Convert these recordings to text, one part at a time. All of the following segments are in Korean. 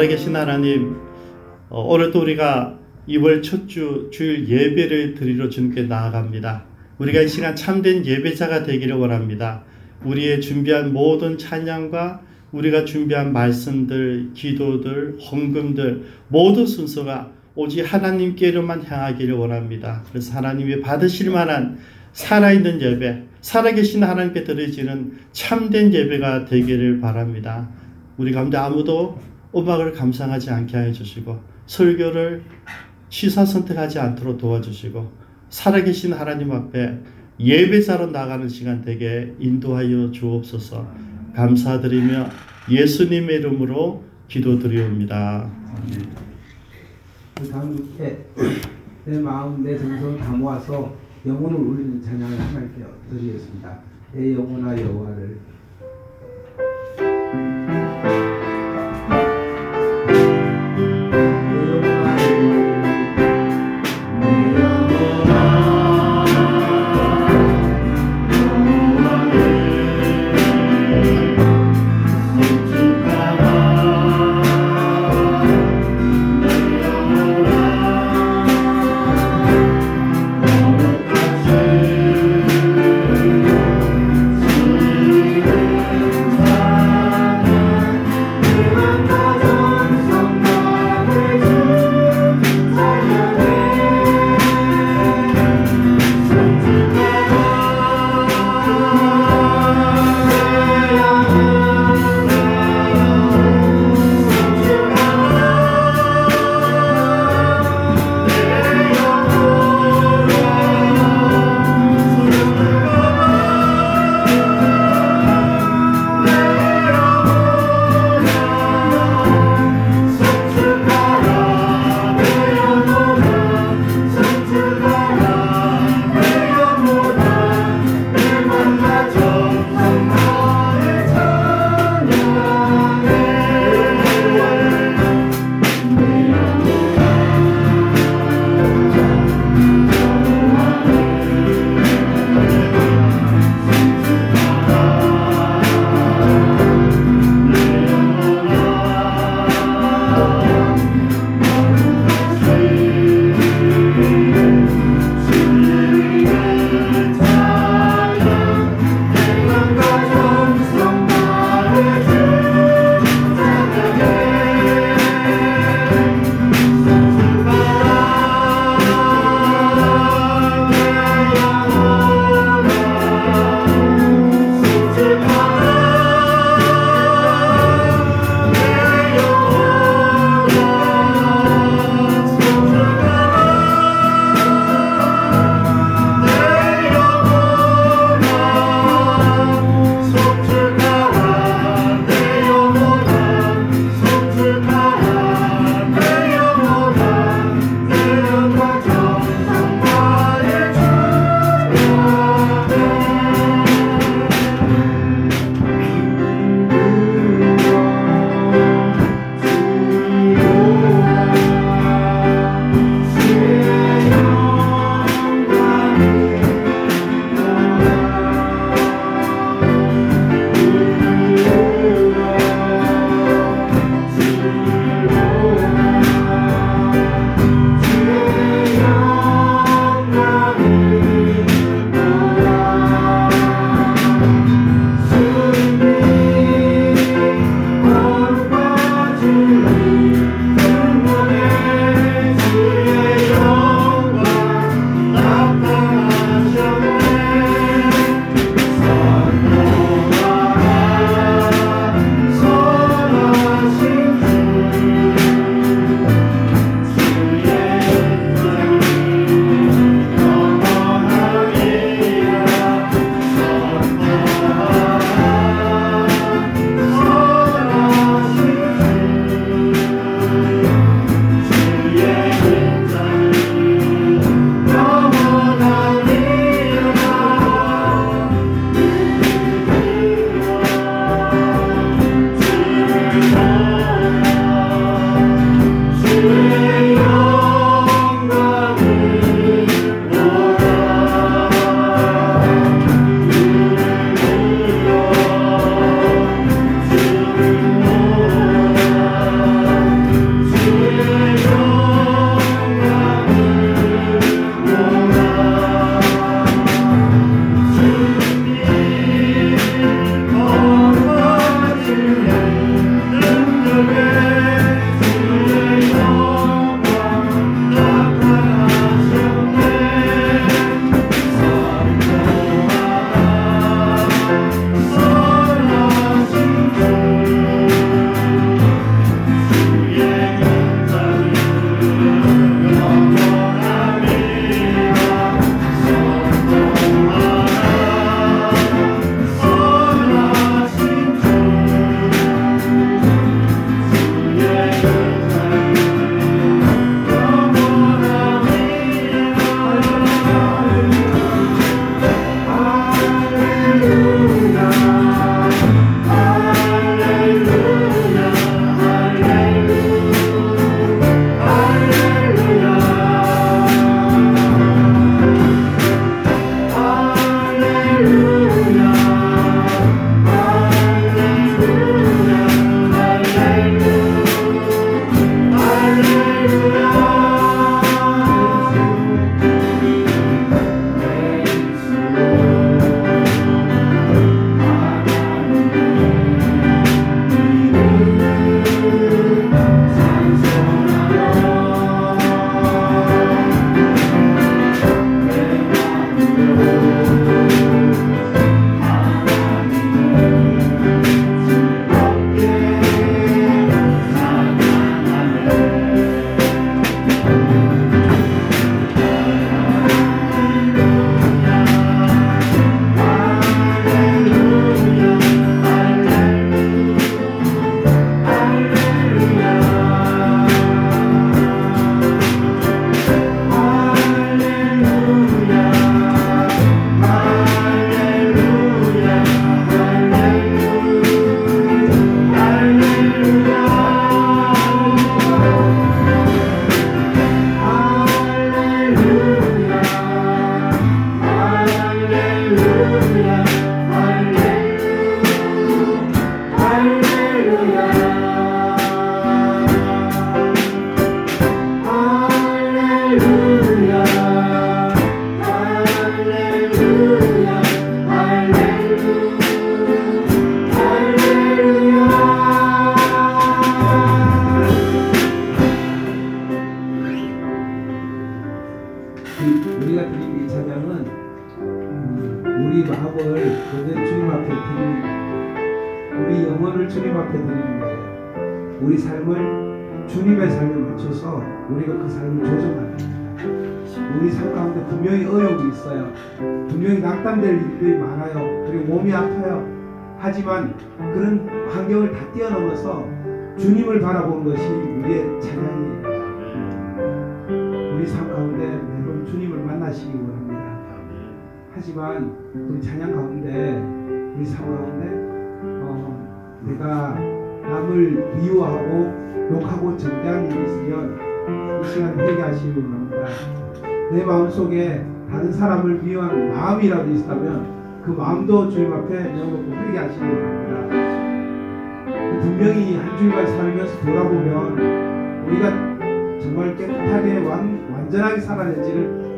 살아계신 하나님, 어, 오늘도 우리가 2월 첫 주 주일 예배를 드리러 주님께 나아갑니다. 우리가 이 시간 참된 예배자가 되기를 원합니다. 우리의 준비한 모든 찬양과 우리가 준비한 말씀들, 기도들, 헌금들 모든 순서가 오직 하나님께로만 향하기를 원합니다. 그래서 하나님이 받으실 만한 살아있는 예배, 살아계신 하나님께 드려지는 참된 예배가 되기를 바랍니다. 우리 가운데 아무도 음악을 감상하지 않게 해 주시고 설교를 시사 선택하지 않도록 도와주시고 살아계신 하나님 앞에 예배자로 나가는 시간 되게 인도하여 주옵소서 감사드리며 예수님의 이름으로 기도드리옵니다. 그 다음 주에 내 마음 내 정성을 다 모아서 영혼을 울리는 찬양을 하나님께 드리겠습니다. 내 영혼아 여호와를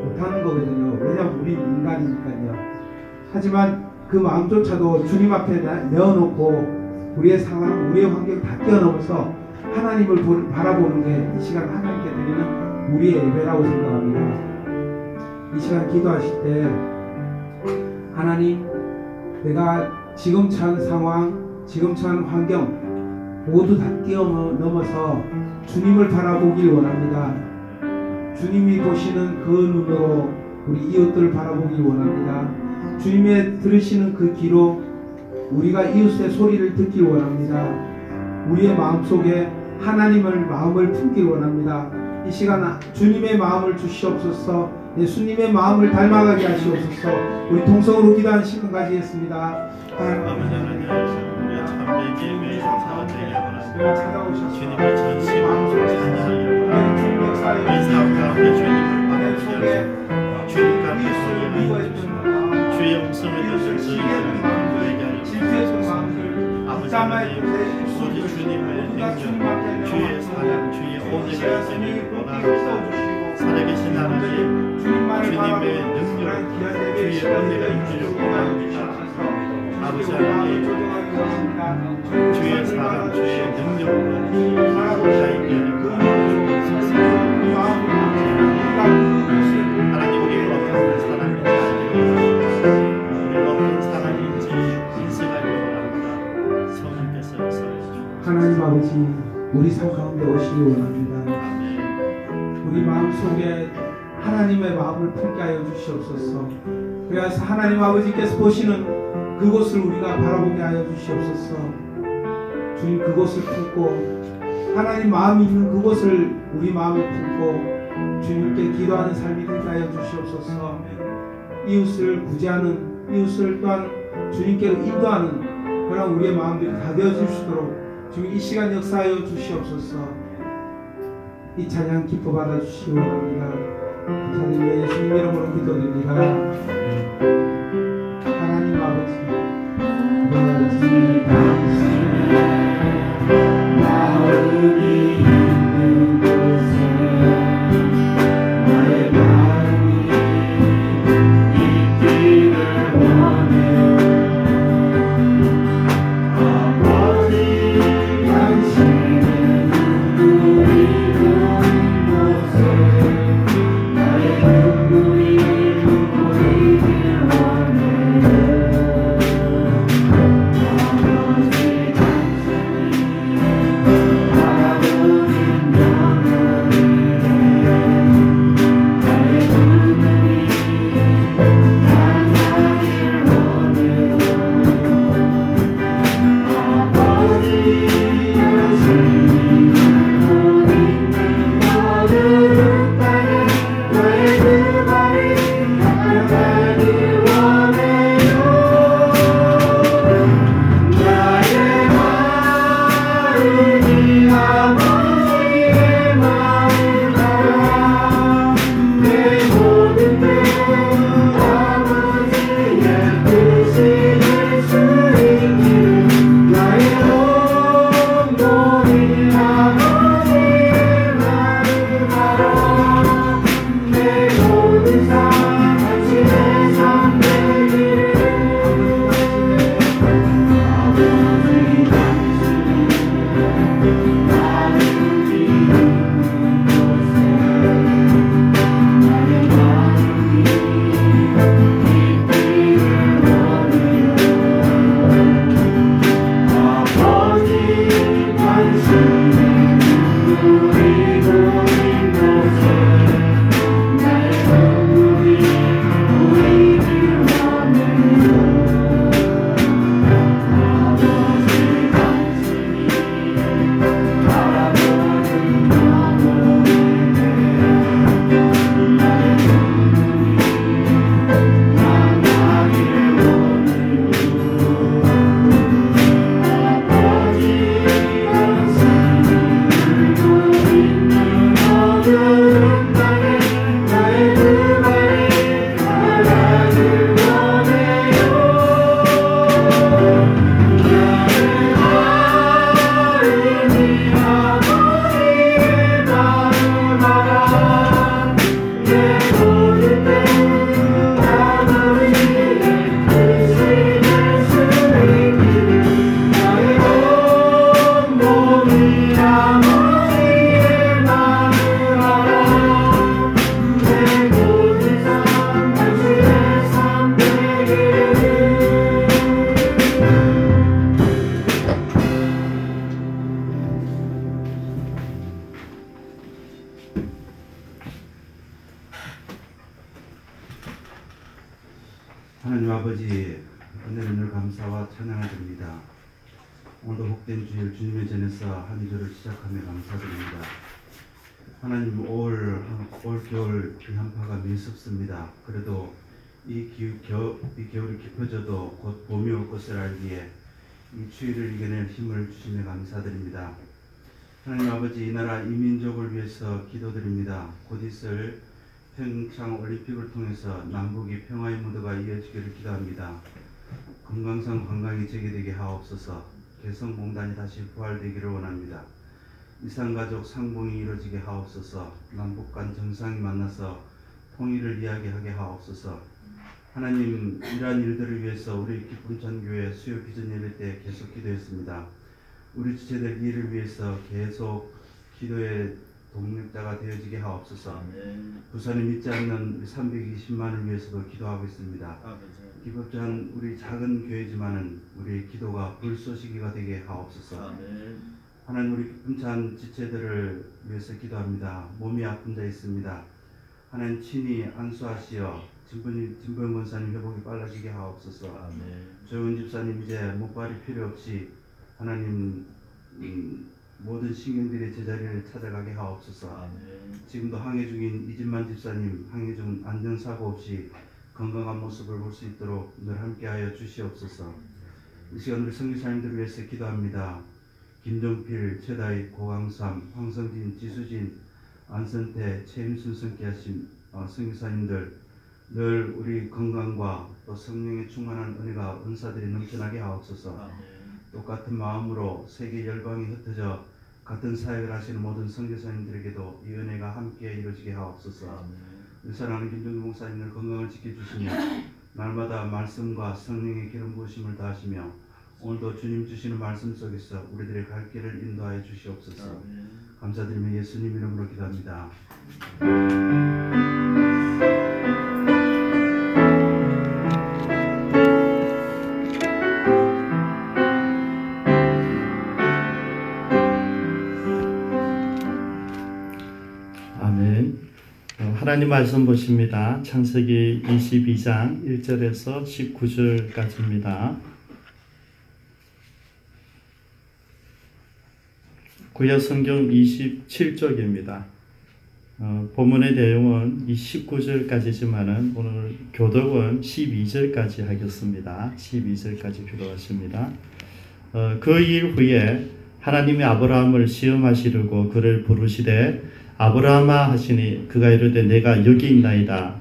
못하는 거거든요. 왜냐하면 우리 인간이니까요. 하지만 그 마음조차도 주님 앞에 내어놓고 우리의 상황, 우리의 환경 다 뛰어넘어서 하나님을 보, 바라보는 게 이 시간 하나님께 드리는 우리의 예배라고 생각합니다. 이 시간 기도하실 때 하나님 내가 지금 처한 상황, 지금 처한 환경 모두 다 뛰어넘어서 주님을 바라보길 원합니다. 주님이 보시는 그 눈으로 우리 이웃들을 바라보길 원합니다. 주님의 들으시는 그 귀로 우리가 이웃의 소리를 듣길 원합니다. 우리의 마음속에 하나님을 마음을 품길 원합니다. 이 시간 주님의 마음을 주시옵소서. 예수님의 마음을 닮아가게 하시옵소서. 우리 동성으로 기도하는 시간 가지겠습니다. 아버지 하나님 원합니다. 찾아오셔서 주님의 전심으로 찬양하기를 원합 우리 삶 가운데 오시기 원합니다. 우리 마음속에 하나님의 마음을 품게 하여 주시옵소서. 그래서 하나님 아버지께서 보시는 그곳을 우리가 바라보게 하여 주시옵소서. 주님 그곳을 품고 하나님 마음이 있는 그곳을 우리 마음에 품고 주님께 기도하는 삶이 되게 하여 주시옵소서. 이웃을 구제하는 이웃을 또한 주님께로 인도하는 그런 우리의 마음들이 다 되어질 수 있도록 주님 이 시간 역사하여 주시옵소서. 이 찬양 기뻐 받아 주시기 원합니다. 찬양 예수님 이름으로 기도드립니다. 하나님 아버지, 당신 다시 부활되기를 원합니다. 이산가족 상봉이 이루어지게 하옵소서. 남북 간 정상이 만나서 통일을 이야기하게 하옵소서. 하나님 이러한 일들을 위해서 우리 기쁨 전교회 수요 비전 예배 때 계속 기도했습니다. 우리 주체들 일을 위해서 계속 기도의 동력자가 되어지게 하옵소서. 부산에 믿지 않는 320만을 위해서도 기도하고 있습니다. 기법전 우리 작은 교회지만은 우리 기도가 불쏘시기가 되게 하옵소서. 하나님 우리 기쁨찬 지체들을 위해서 기도합니다. 몸이 아픈 자 있습니다. 하나님 친히 안수하시어 진분이 진분 권사님 회복이 빨라지게 하옵소서. 조은 집사님 이제 목발이 필요 없이 하나님 음, 모든 신경들의 제자리를 찾아가게 하옵소서. 지금도 항해 중인 이진만 집사님 항해 중 안전 사고 없이 건강한 모습을 볼 수 있도록 늘 함께하여 주시옵소서. 이 시간 우리 성교사님들을 위해서 기도합니다. 김종필, 최다희, 고강삼, 황성진, 지수진, 안선태, 최임순 성기하신 어, 성교사님들 늘 우리 건강과 또 성령의 충만한 은혜가 은사들이 넘쳐나게 하옵소서. 똑같은 마음으로 세계 열방이 흩어져 같은 사역을 하시는 모든 선교사님들에게도 이 은혜가 함께 이루어지게 하옵소서. 사랑하는 김정규 목사님들 건강을 지켜주시며 날마다 말씀과 성령의 기름 부으심을 다하시며 오늘도 주님 주시는 말씀 속에서 우리들의 갈 길을 인도하여 주시옵소서. 감사드리며 예수님 이름으로 기도합니다. 하나님 말씀 보십니다. 창세기 22장 1절에서 19절까지입니다. 구약 성경 27쪽입니다. 어, 본문의 내용은 이 19절까지지만은 오늘 교독은 12절까지 하겠습니다. 12절까지 교독하십니다. 어, 그일 후에 하나님이 아브라함을 시험하시려고 그를 부르시되 아브라함아 하시니 그가 이르되 내가 여기 있나이다.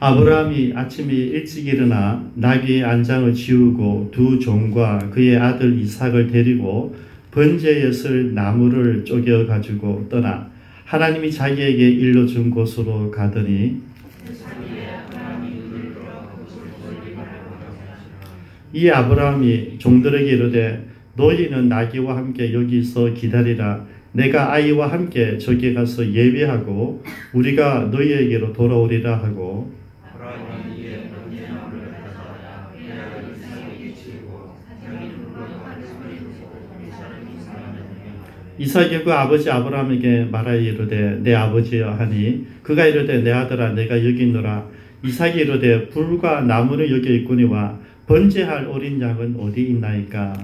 준 아브라함이 아침에 일찍 일어나 나귀의 안장을 지우고 두 종과 그의 아들 이삭을 데리고 번제였을 나무를 쪼개 가지고 떠나 하나님이 자기에게 일러 준 곳으로 가더니 이 아브라함이 종들에게 이르되 너희는 나귀와 함께 여기서 기다리라. 내가 아이와 함께 저기 가서 예배하고 우리가 너희에게로 돌아오리라 하고. 이삭이 그 아버지 아브라함에게 말하여 이르되 내 아버지여 하니 그가 이르되 내 아들아 내가 여기 있노라. 이삭이 이르되 불과 나무는 여기 있거니와 번제할 어린 양은 어디 있나이까?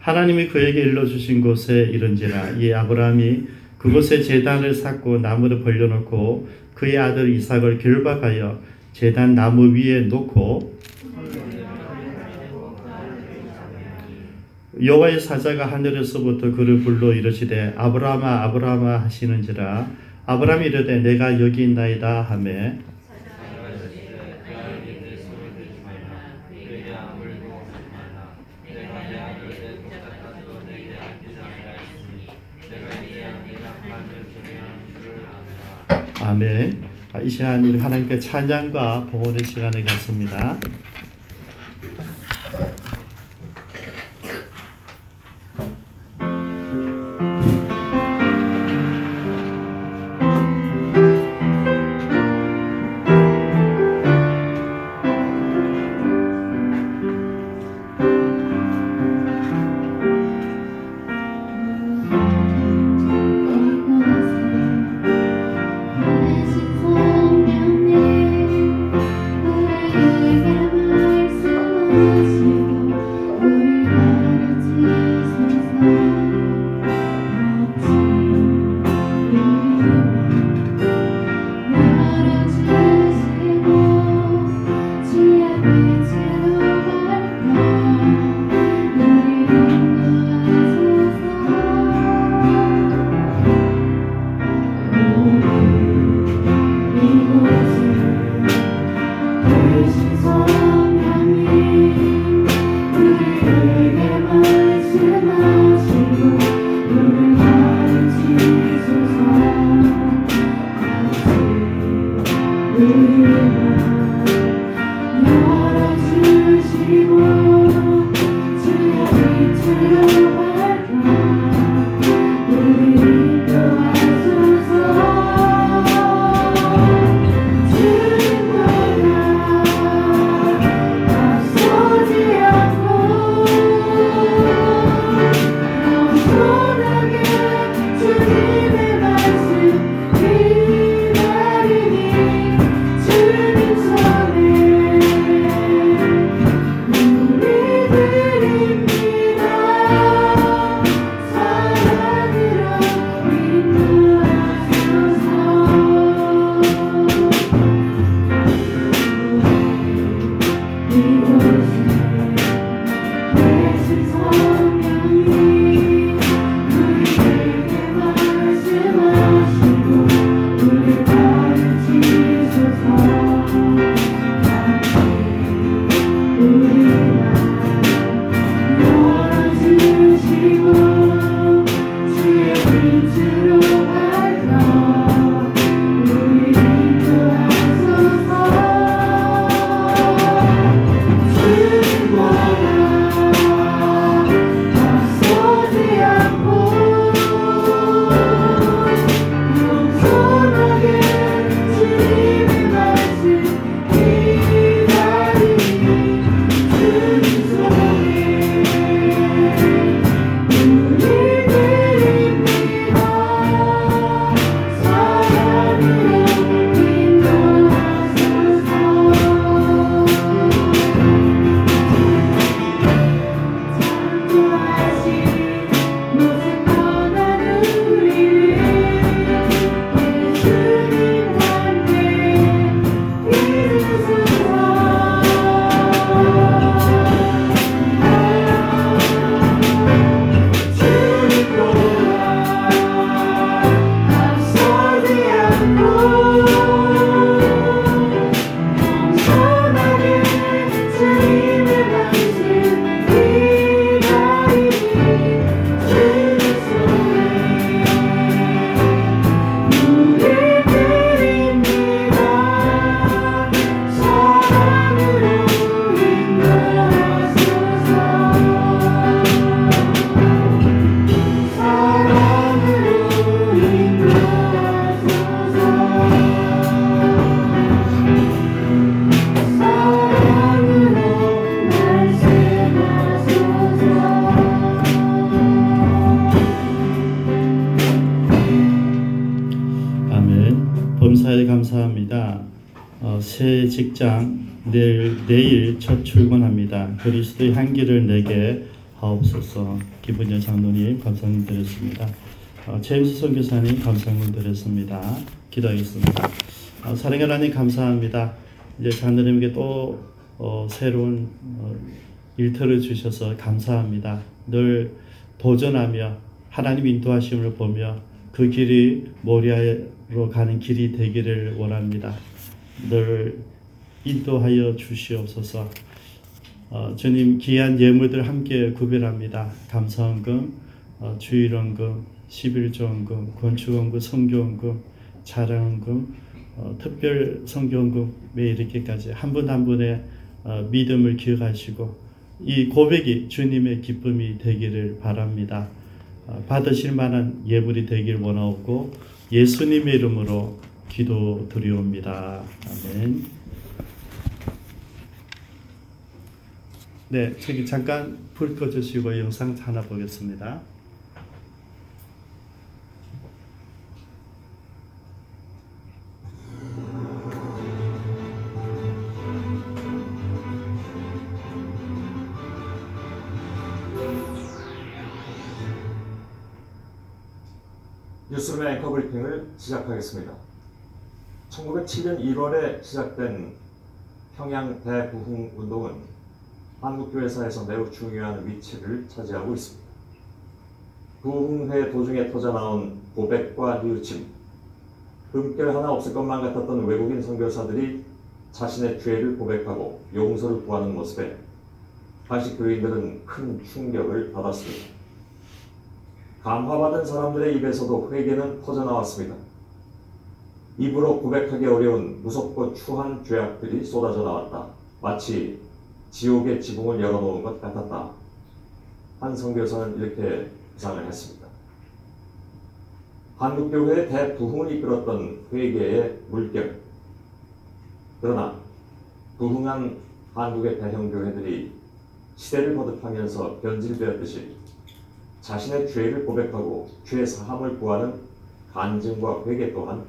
하나님이 그에게 일러주신 곳에 이른지라 이 아브라함이 그곳에 제단을 쌓고 나무를 벌려놓고 그의 아들 이삭을 결박하여 제단 나무 위에 놓고 여호와의 사자가 하늘에서부터 그를 불러 이르시되 아브라함아 아브라함아 하시는지라 아브라함이 이르되 내가 여기 있나이다 하매 아멘. 아, 이 시간 하나님께 찬양과 봉헌의 시간을 갖습니다. You. 그리스도의 향기를 내게 하옵소서. 기분여 장로님 감사님 드렸습니다. 어, 제임스 선교사님 감사님 드렸습니다. 기도하겠습니다. 어, 사랑의 하나님 감사합니다. 이제 장로님에게 또 어, 새로운 어, 일터를 주셔서 감사합니다. 늘 도전하며 하나님 인도하심을 보며 그 길이 모리아로 가는 길이 되기를 원합니다. 늘 인도하여 주시옵소서. 어, 주님 귀한 예물들 함께 구별합니다. 감사원금, 어, 주일원금, 11조원금, 건축원금, 성교원금, 자랑원금, 어, 특별 성교원금에 이르기까지 한 분 한 분의 어, 믿음을 기억하시고 이 고백이 주님의 기쁨이 되기를 바랍니다. 어, 받으실 만한 예물이 되길 원하옵고 예수님의 이름으로 기도드리옵니다. 아멘. 네, 저기 잠깐 불 꺼주시고 영상 하나 보겠습니다. 뉴스룸의 앵커 브리핑을 시작하겠습니다. 1907년 1월에 시작된 평양 대부흥 운동은 한국 교회사에서 매우 중요한 위치를 차지하고 있습니다. 부흥회 도중에 터져나온 고백과 뉘우침, 금결 하나 없을 것만 같았던 외국인 선교사들이 자신의 죄를 고백하고 용서를 구하는 모습에 한식 교인들은 큰 충격을 받았습니다. 감화받은 사람들의 입에서도 회개는 퍼져나왔습니다. 입으로 고백하기 어려운 무섭고 추한 죄악들이 쏟아져 나왔다. 마치 지옥의 지붕을 열어놓은 것 같았다. 한 선교사는 이렇게 구상을 했습니다. 한국교회의 대부흥을 이끌었던 회개의 물결. 그러나 부흥한 한국의 대형교회들이 시대를 거듭하면서 변질되었듯이 자신의 죄를 고백하고 죄 사함을 구하는 간증과 회개 또한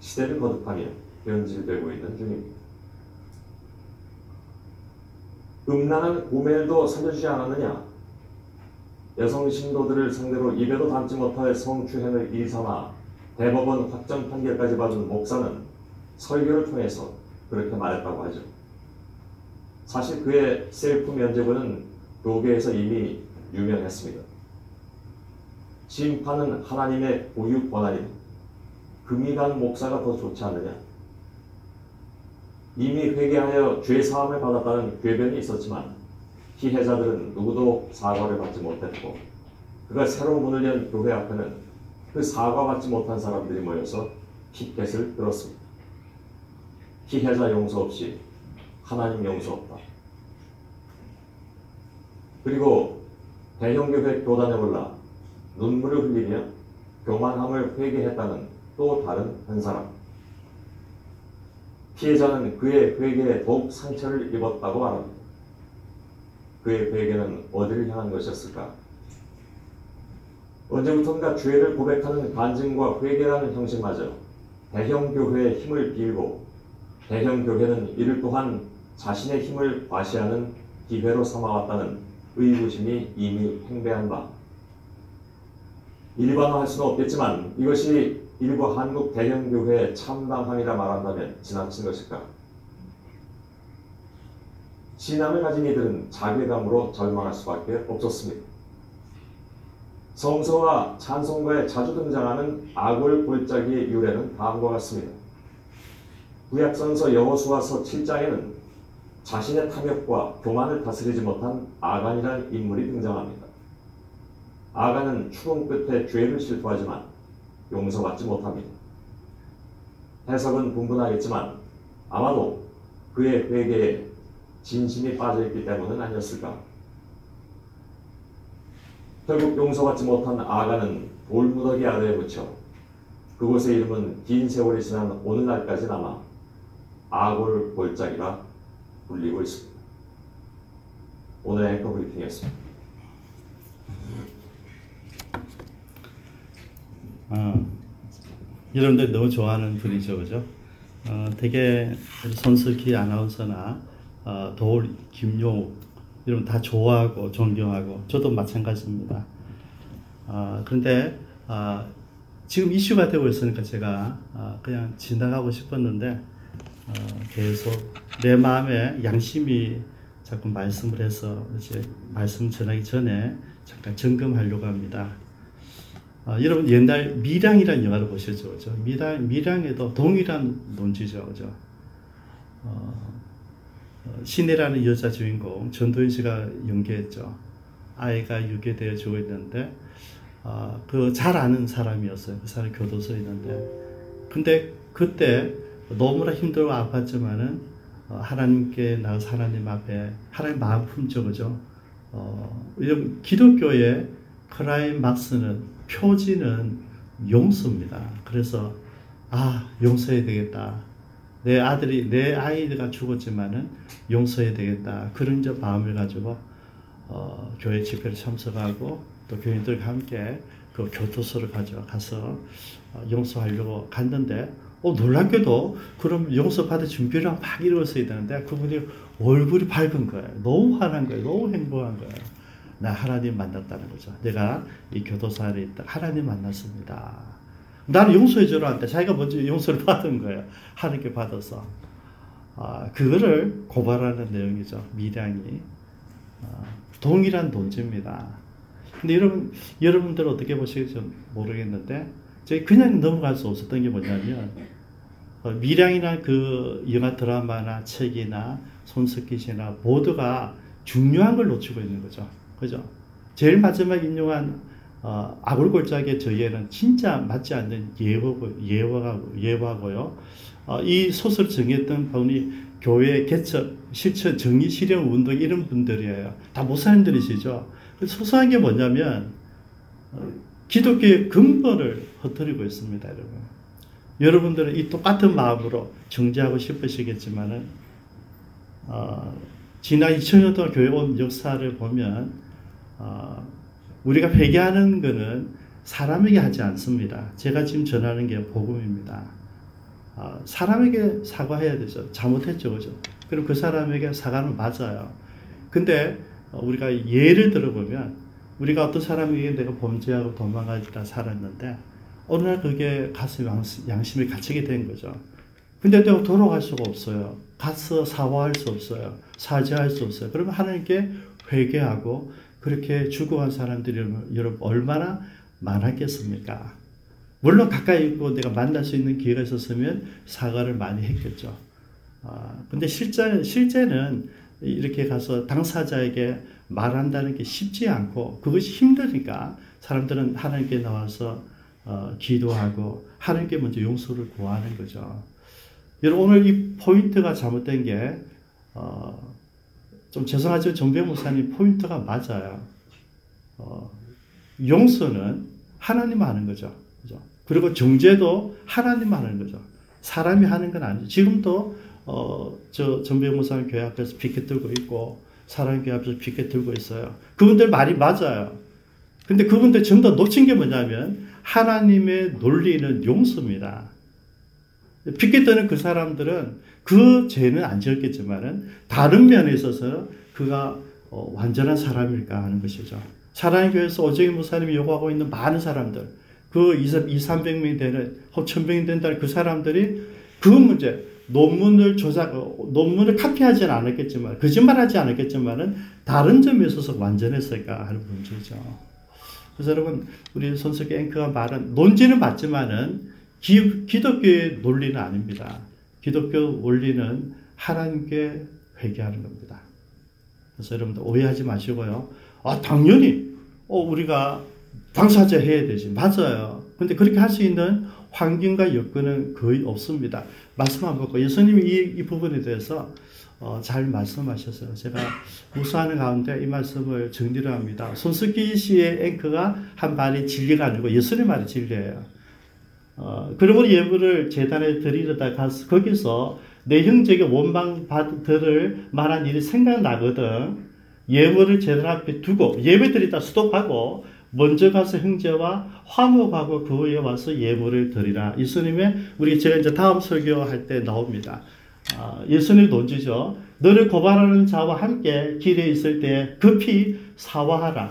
시대를 거듭하며 변질되고 있는 중입니다. 음란한 고멜도 살려주지 않았느냐? 여성 신도들을 상대로 입에도 담지 못할 성추행을 일삼아 대법원 확정 판결까지 받은 목사는 설교를 통해서 그렇게 말했다고 하죠. 사실 그의 셀프 면제부는 교계에서 이미 유명했습니다. 심판은 하나님의 고유 권한이다. 금이 간 목사가 더 좋지 않느냐? 이미 회개하여 죄 사함을 받았다는 궤변이 있었지만 피해자들은 누구도 사과를 받지 못했고 그가 새로 문을 연 교회 앞에는 그 사과받지 못한 사람들이 모여서 피켓을 들었습니다. 피해자 용서 없이 하나님 용서 없다. 그리고 대형교회 교단에 올라 눈물을 흘리며 교만함을 회개했다는 또 다른 한 사람. 피해자는 그의 회개에 더욱 상처를 입었다고 말합니다. 그의 회개는 어디를 향한 것이었을까? 언제부턴가 죄를 고백하는 간증과 회개라는 형식마저 대형 교회의 힘을 빌고 대형 교회는 이를 또한 자신의 힘을 과시하는 기회로 삼아왔다는 의구심이 이미 팽배한 바. 일반화할 수는 없겠지만 이것이 일부 한국 대형 교회의 참담함이라 말한다면 지나친 것일까? 신앙을 가진 이들은 자괴감으로 절망할 수밖에 없었습니다. 성서와 찬송가에 자주 등장하는 악을 골짜기의 유래는 다음과 같습니다. 구약성서 여호수아서 7장에는 자신의 탐욕과 교만을 다스리지 못한 아간이라는 인물이 등장합니다. 아간은 추궁 끝에 죄를 실토하지만 용서받지 못합니다. 해석은 분분하겠지만 아마도 그의 회개에 진심이 빠져있기 때문은 아니었을까. 결국 용서받지 못한 아가는 돌무더기 아래에 붙여 그곳의 이름은 긴 세월이 지난 오늘날까지 남아 아골 골짜기라 불리고 있습니다. 오늘의 앵커 브리핑이었습니다. 아, 여러분들 너무 좋아하는 분이죠, 그죠? 어, 되게 손석희 아나운서나 어, 도울 김용 이런 다 좋아하고 존경하고 저도 마찬가지입니다. 어, 그런데 어, 지금 이슈가 되고 있으니까 제가 어, 그냥 지나가고 싶었는데 어, 계속 내 마음에 양심이 자꾸 말씀을 해서 이제 말씀 전하기 전에 잠깐 점검하려고 합니다. 어, 여러분 옛날 미량이라는 영화를 보셨죠, 그죠? 미량 미량에도 동일한 논지죠, 그죠? 어, 어, 신혜라는 여자 주인공 전도연 씨가 연기했죠. 아이가 유괴되어 죽어 있는데 어, 그잘 아는 사람이었어요. 그 사람 교도소에 있는데 근데 그때 너무나 힘들고 아팠지만은 어, 하나님께 나가서 하나님 앞에 하나님 마음 품죠, 그죠? 어, 기독교의 크라이 막스는 표지는 용서입니다. 그래서 아 용서해야 되겠다. 내 아들이 내 아이가 죽었지만은 용서해야 되겠다. 그런 저 마음을 가지고 어, 교회 집회를 참석하고 또 교인들과 함께 그 교도소를 가져가서 어, 용서하려고 갔는데 어, 놀랍게도 그럼 용서받을 준비를 막 이루었어야 되는데 그분이 얼굴이 밝은 거예요. 너무 환한 거예요. 너무 행복한 거예요. 나 하나님 만났다는 거죠. 내가 이 교도소 안에 있다. 하나님 만났습니다. 나는 용서해 주라 한데 자기가 먼저 용서를 받은 거예요. 하나님께 받아서. 아, 그거를 고발하는 내용이죠. 미량이. 아, 동일한 논지입니다. 근데 여러분, 여러분들 어떻게 보실지 모르겠는데, 저희 그냥 넘어갈 수 없었던 게 뭐냐면, 어, 미량이나 그 영화 드라마나 책이나 손석희 씨나 모두가 중요한 걸 놓치고 있는 거죠. 그죠? 제일 마지막 인용한 어, 아굴골짜기의 저예는 진짜 맞지 않는 예화고, 예화고, 예화고요. 어, 이 소설을 정했던 분이 교회 개척, 실천, 정의, 실현 운동 이런 분들이에요. 다 목사님들이시죠. 소소한 게 뭐냐면 어, 기독교의 근본을 흩어리고 있습니다, 여러분. 여러분들은 이 똑같은 마음으로 정지하고 싶으시겠지만은 어, 지난 2000년 동안 교회 온 역사를 보면 어, 우리가 회개하는 것은 사람에게 하지 않습니다. 제가 지금 전하는 게 복음입니다. 어, 사람에게 사과해야 되죠. 잘못했죠, 그죠? 그럼 그 사람에게 사과는 맞아요. 근데 어, 우리가 예를 들어보면 우리가 어떤 사람에게 내가 범죄하고 도망가다 살았는데 어느 날 그게 가슴 양심이 갇히게 된 거죠. 근데 내가 돌아갈 수가 없어요. 가서 사과할 수 없어요. 사죄할 수 없어요. 그러면 하나님께 회개하고 그렇게 죽어간 사람들이 여러분 얼마나 많았겠습니까? 물론 가까이 있고 내가 만날 수 있는 기회가 있었으면 사과를 많이 했겠죠. 아, 근데 실제, 실제는 이렇게 가서 당사자에게 말한다는 게 쉽지 않고 그것이 힘드니까 사람들은 하나님께 나와서 어, 기도하고 하나님께 먼저 용서를 구하는 거죠. 여러분 오늘 이 포인트가 잘못된 게 어, 좀 죄송하지만 정배 목사님 포인트가 맞아요. 어, 용서는 하나님 하는 거죠. 그죠? 그리고 정죄도 하나님 하는 거죠. 사람이 하는 건 아니죠. 지금도 어, 저 전배 목사님 교회 앞에서 피켓 들고 있고 사람 교회 앞에서 피켓 들고 있어요. 그분들 말이 맞아요. 근데 그분들 전부 다 놓친 게 뭐냐면 하나님의 논리는 용서입니다. 피켓 드는 그 사람들은 그 죄는 안 지었겠지만은 다른 면에 있어서 그가 어, 완전한 사람일까 하는 것이죠. 사랑의 교회에서 오정희 목사님이 요구하고 있는 많은 사람들, 그 2, 300명이 되는, 혹 1000명이 된다는 그 사람들이 그 문제, 논문을 조작, 논문을 카피하지는 않았겠지만, 거짓말하지 않았겠지만은 다른 점에 있어서 완전했을까 하는 문제죠. 그래서 여러분, 우리 손석희 앵커가 말한 논지는 맞지만은 기, 기독교의 논리는 아닙니다. 기독교 원리는 하나님께 회개하는 겁니다. 그래서 여러분들 오해하지 마시고요. 아, 당연히, 어, 우리가 당사자 해야 되지. 맞아요. 근데 그렇게 할 수 있는 환경과 여건은 거의 없습니다. 말씀 한번 보고 예수님이 이, 이 부분에 대해서 어, 잘 말씀하셨어요. 제가 무수하는 가운데 이 말씀을 정리를 합니다. 손석희 씨의 앵커가 한 말이 진리가 아니고 예수님 말이 진리예요. 어, 그러므로 예물을 재단에 드리려다 가서 거기서 내 형제에게 원망 받을 만한 일이 생각나거든. 예물을 재단 앞에 두고 예배 드리다 스톱하고 먼저 가서 형제와 화목하고 그 후에 와서 예물을 드리라. 예수님의 우리 제가 이제 다음 설교할 때 나옵니다. 아, 예수님 논지죠. 너를 고발하는 자와 함께 길에 있을 때 급히 사화하라.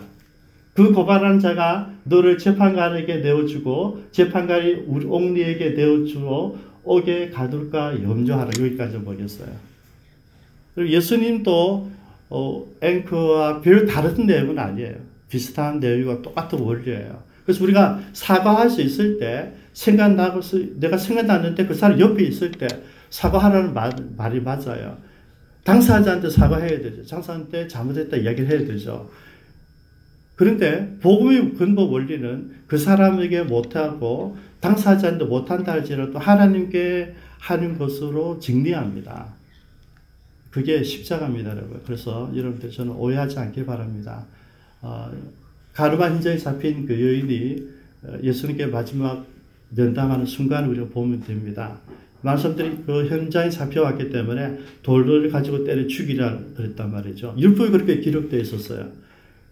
그 고발한 자가 너를 재판관에게 내어주고 재판관이 우리 옥리에게 내어주어 옥에 가둘까 염려하라. 여기까지 보겠어요. 그리고 예수님도 어, 앵커와 별 다른 내용은 아니에요. 비슷한 내용과 똑같은 원리예요. 그래서 우리가 사과할 수 있을 때 생각나고 내가 생각났는데 그 사람 옆에 있을 때 사과하라는 말, 말이 맞아요. 당사자한테 사과해야 되죠. 당사자한테 잘못했다 이야기를 해야 되죠. 그런데 복음의 근본 원리는 그 사람에게 못하고 당사자한테 못한다 할지라도 하나님께 하는 것으로 정리합니다. 그게 십자가입니다, 여러분. 그래서 여러분들 저는 오해하지 않길 바랍니다. 어, 가르마 현장에 잡힌 그 여인이 어, 예수님께 마지막 면담하는 순간을 우리가 보면 됩니다. 사람들이 그 현장에 잡혀왔기 때문에 돌을 가지고 때려 죽이라 그랬단 말이죠. 율법이 그렇게 기록되어 있었어요.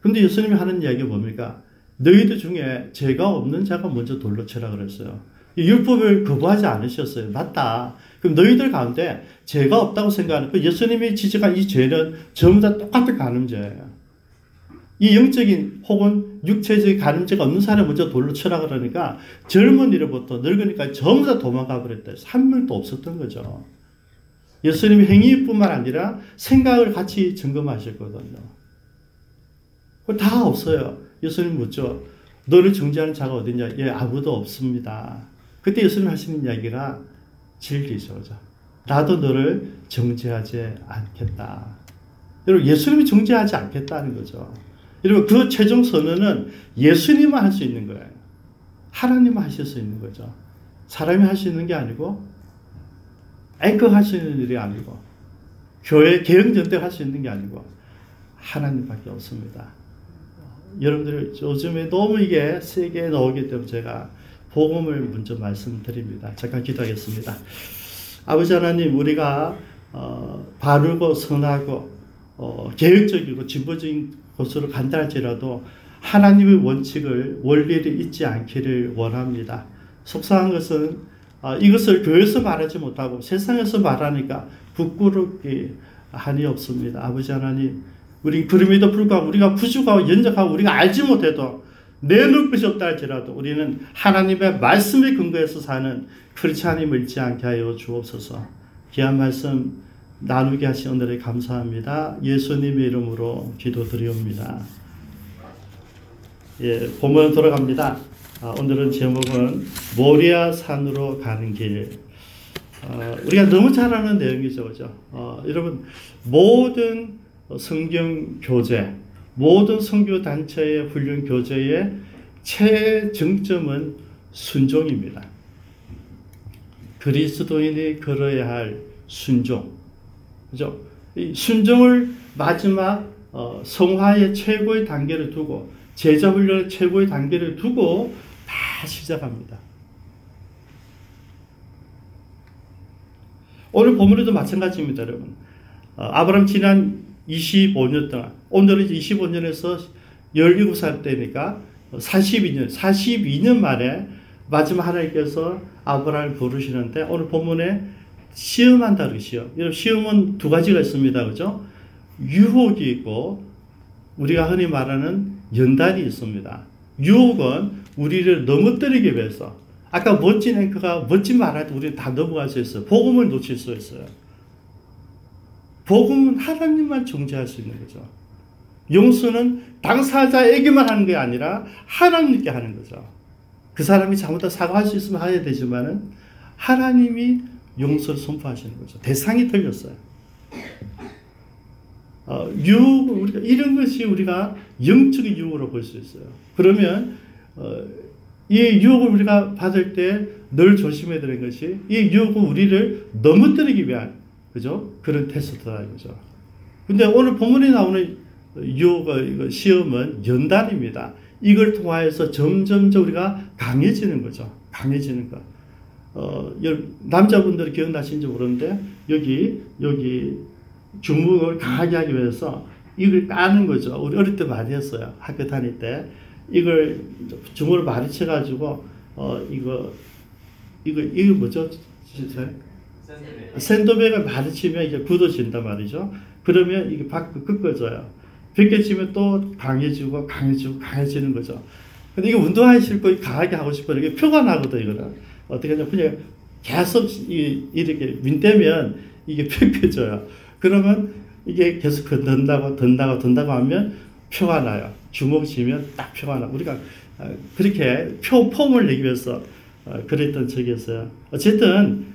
근데 예수님이 하는 이야기가 뭡니까? 너희들 중에 죄가 없는 자가 먼저 돌로 쳐라 그랬어요. 율법을 거부하지 않으셨어요. 맞다. 그럼 너희들 가운데 죄가 없다고 생각하는 그 예수님이 지적한 이 죄는 전부 다 똑같은 간음죄예요. 이 영적인 혹은 육체적인 가늠죄가 없는 사람 먼저 돌로 쳐라 그러니까 젊은이로부터 늙으니까 전부 다 도망가 버렸다. 한 명도 없었던 거죠. 예수님이 행위뿐만 아니라 생각을 같이 점검하셨거든요. 다 없어요. 예수님 묻죠. 너를 정죄하는 자가 어디냐? 예, 아무도 없습니다. 그때 예수님 하시는 이야기가 진리죠. 나도 너를 정죄하지 않겠다. 여러분, 예수님이 정죄하지 않겠다는 거죠. 여러분, 그 최종 선언은 예수님만 할 수 있는 거예요. 하나님만 하실 수 있는 거죠. 사람이 할 수 있는 게 아니고, 앵커 할수 있는 일이 아니고, 교회 개혁 전대 할수 있는 게 아니고, 하나님밖에 없습니다. 여러분들 요즘에 너무 이게 세계에 나오기 때문에 제가 복음을 먼저 말씀드립니다. 잠깐 기도하겠습니다. 아버지 하나님, 우리가 어, 바르고 선하고 어, 계획적이고 진보적인 곳으로 간다 할지라도 하나님의 원칙을 원리를 잊지 않기를 원합니다. 속상한 것은 어, 이것을 교회에서 말하지 못하고 세상에서 말하니까 부끄럽기 한이 없습니다. 아버지 하나님, 우리 그럼에도 불구하고 우리가 부족하고 연적하고 우리가 알지 못해도 내놓을 것이 없다 할지라도 우리는 하나님의 말씀에 근거해서 사는 크리스찬임을 잃지 않게 하여 주옵소서. 귀한 말씀 나누게 하신 오늘에 감사합니다. 예수님의 이름으로 기도드리옵니다. 예, 본문 돌아갑니다. 아, 오늘은 제목은 모리아 산으로 가는 길. 어, 우리가 너무 잘 아는 내용이죠, 그죠? 어, 여러분 모든 성경 교재, 모든 성교 단체의 훈련 교재의 최정점은 순종입니다. 그리스도인이 걸어야 할 순종. 그죠? 이 순종을 마지막 어, 성화의 최고의 단계를 두고 제자 훈련의 최고의 단계를 두고 다 시작합니다. 오늘 본문에도 마찬가지입니다, 여러분. 어, 아브람 지난 25년 동안 오늘은 25년에서 17살 때니까 42년 42년 만에 마지막 하나님께서 아브라함을 부르시는데 오늘 본문에 시험한다 그 시험. 시험은 두 가지가 있습니다. 그죠? 유혹이 있고 우리가 흔히 말하는 연단이 있습니다. 유혹은 우리를 넘어뜨리기 위해서 아까 멋진 앵커가 멋진 말할 때 우리는 다 넘어갈 수 있어요. 복음을 놓칠 수 있어요. 복음은 하나님만 존재할 수 있는 거죠. 용서는 당사자에게만 하는 게 아니라 하나님께 하는 거죠. 그 사람이 잘못한 사과할 수 있으면 해야 되지만은 하나님이 용서를 선포하시는 거죠. 대상이 틀렸어요. 어, 유혹, 우리가, 이런 것이 우리가 영적인 유혹으로 볼 수 있어요. 그러면, 어, 이 유혹을 우리가 받을 때 늘 조심해야 되는 것이, 이 유혹은 우리를 넘어뜨리기 위한 그죠? 그런 테스트다 이거죠. 근데 오늘 본문에 나오는 유혹 시험은 연단입니다. 이걸 통하여서 점점 우리가 강해지는 거죠. 강해지는 거. 어, 남자분들 기억나시는지 모르는데 여기 여기 주먹을 강하게 하기 위해서 이걸 까는 거죠. 우리 어릴 때 많이 했어요. 학교 다닐 때 이걸 주먹으로 많이 쳐가지고 어 이거 이거 이거 뭐죠? 진짜? 샌드백을 많이 치면 이제 굳어진단 말이죠. 그러면 이게 밖으로 꺾어져요. 벗겨지면 또 강해지고 강해지고 강해지는 거죠. 근데 이게 운동하기 싫고 강하게 하고 싶어 이게 표가 나거든 이거는 어떻게 하냐 그냥 계속 이, 이렇게 민대면 이게 펴펴져요. 그러면 이게 계속 든다고 든다고 든다고 하면 표가 나요. 주먹 쥐면 딱 표가 나. 우리가 어, 그렇게 표 폼을 내기 위해서 어, 그랬던 적이 있어요. 어쨌든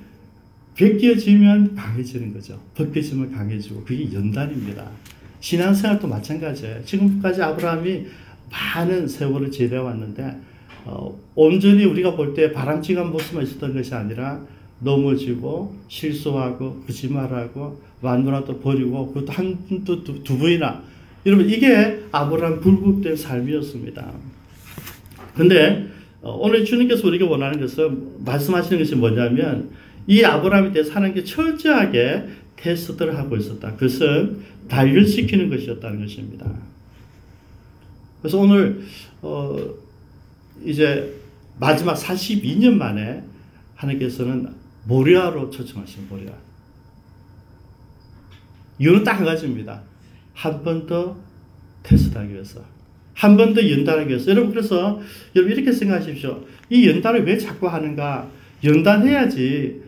벗겨지면 강해지는 거죠. 벗겨지면 강해지고 그게 연단입니다. 신앙생활도 마찬가지예요. 지금까지 아브라함이 많은 세월을 지내 왔는데 어, 온전히 우리가 볼 때 바람직한 모습만 있었던 것이 아니라 넘어지고 실수하고 거짓말하고 마누라도 버리고 그것도 한두 두, 두 번이나 여러분 이게 아브라함 불국된 삶이었습니다. 근데 어, 오늘 주님께서 우리가 원하는 것은 말씀하시는 것이 뭐냐면 이 아브라함에 대해서 하나님께 철저하게 테스트를 하고 있었다. 그것은 단련시키는 것이었다는 것입니다. 그래서 오늘 어 이제 마지막 42년 만에 하나님께서는 모리아로 초청하신 모리아. 이유는 딱 한 가지입니다. 한 번 더 테스트하기 위해서. 한 번 더 연단하기 위해서. 여러분, 그래서 여러분 이렇게 생각하십시오. 이 연단을 왜 자꾸 하는가? 연단해야지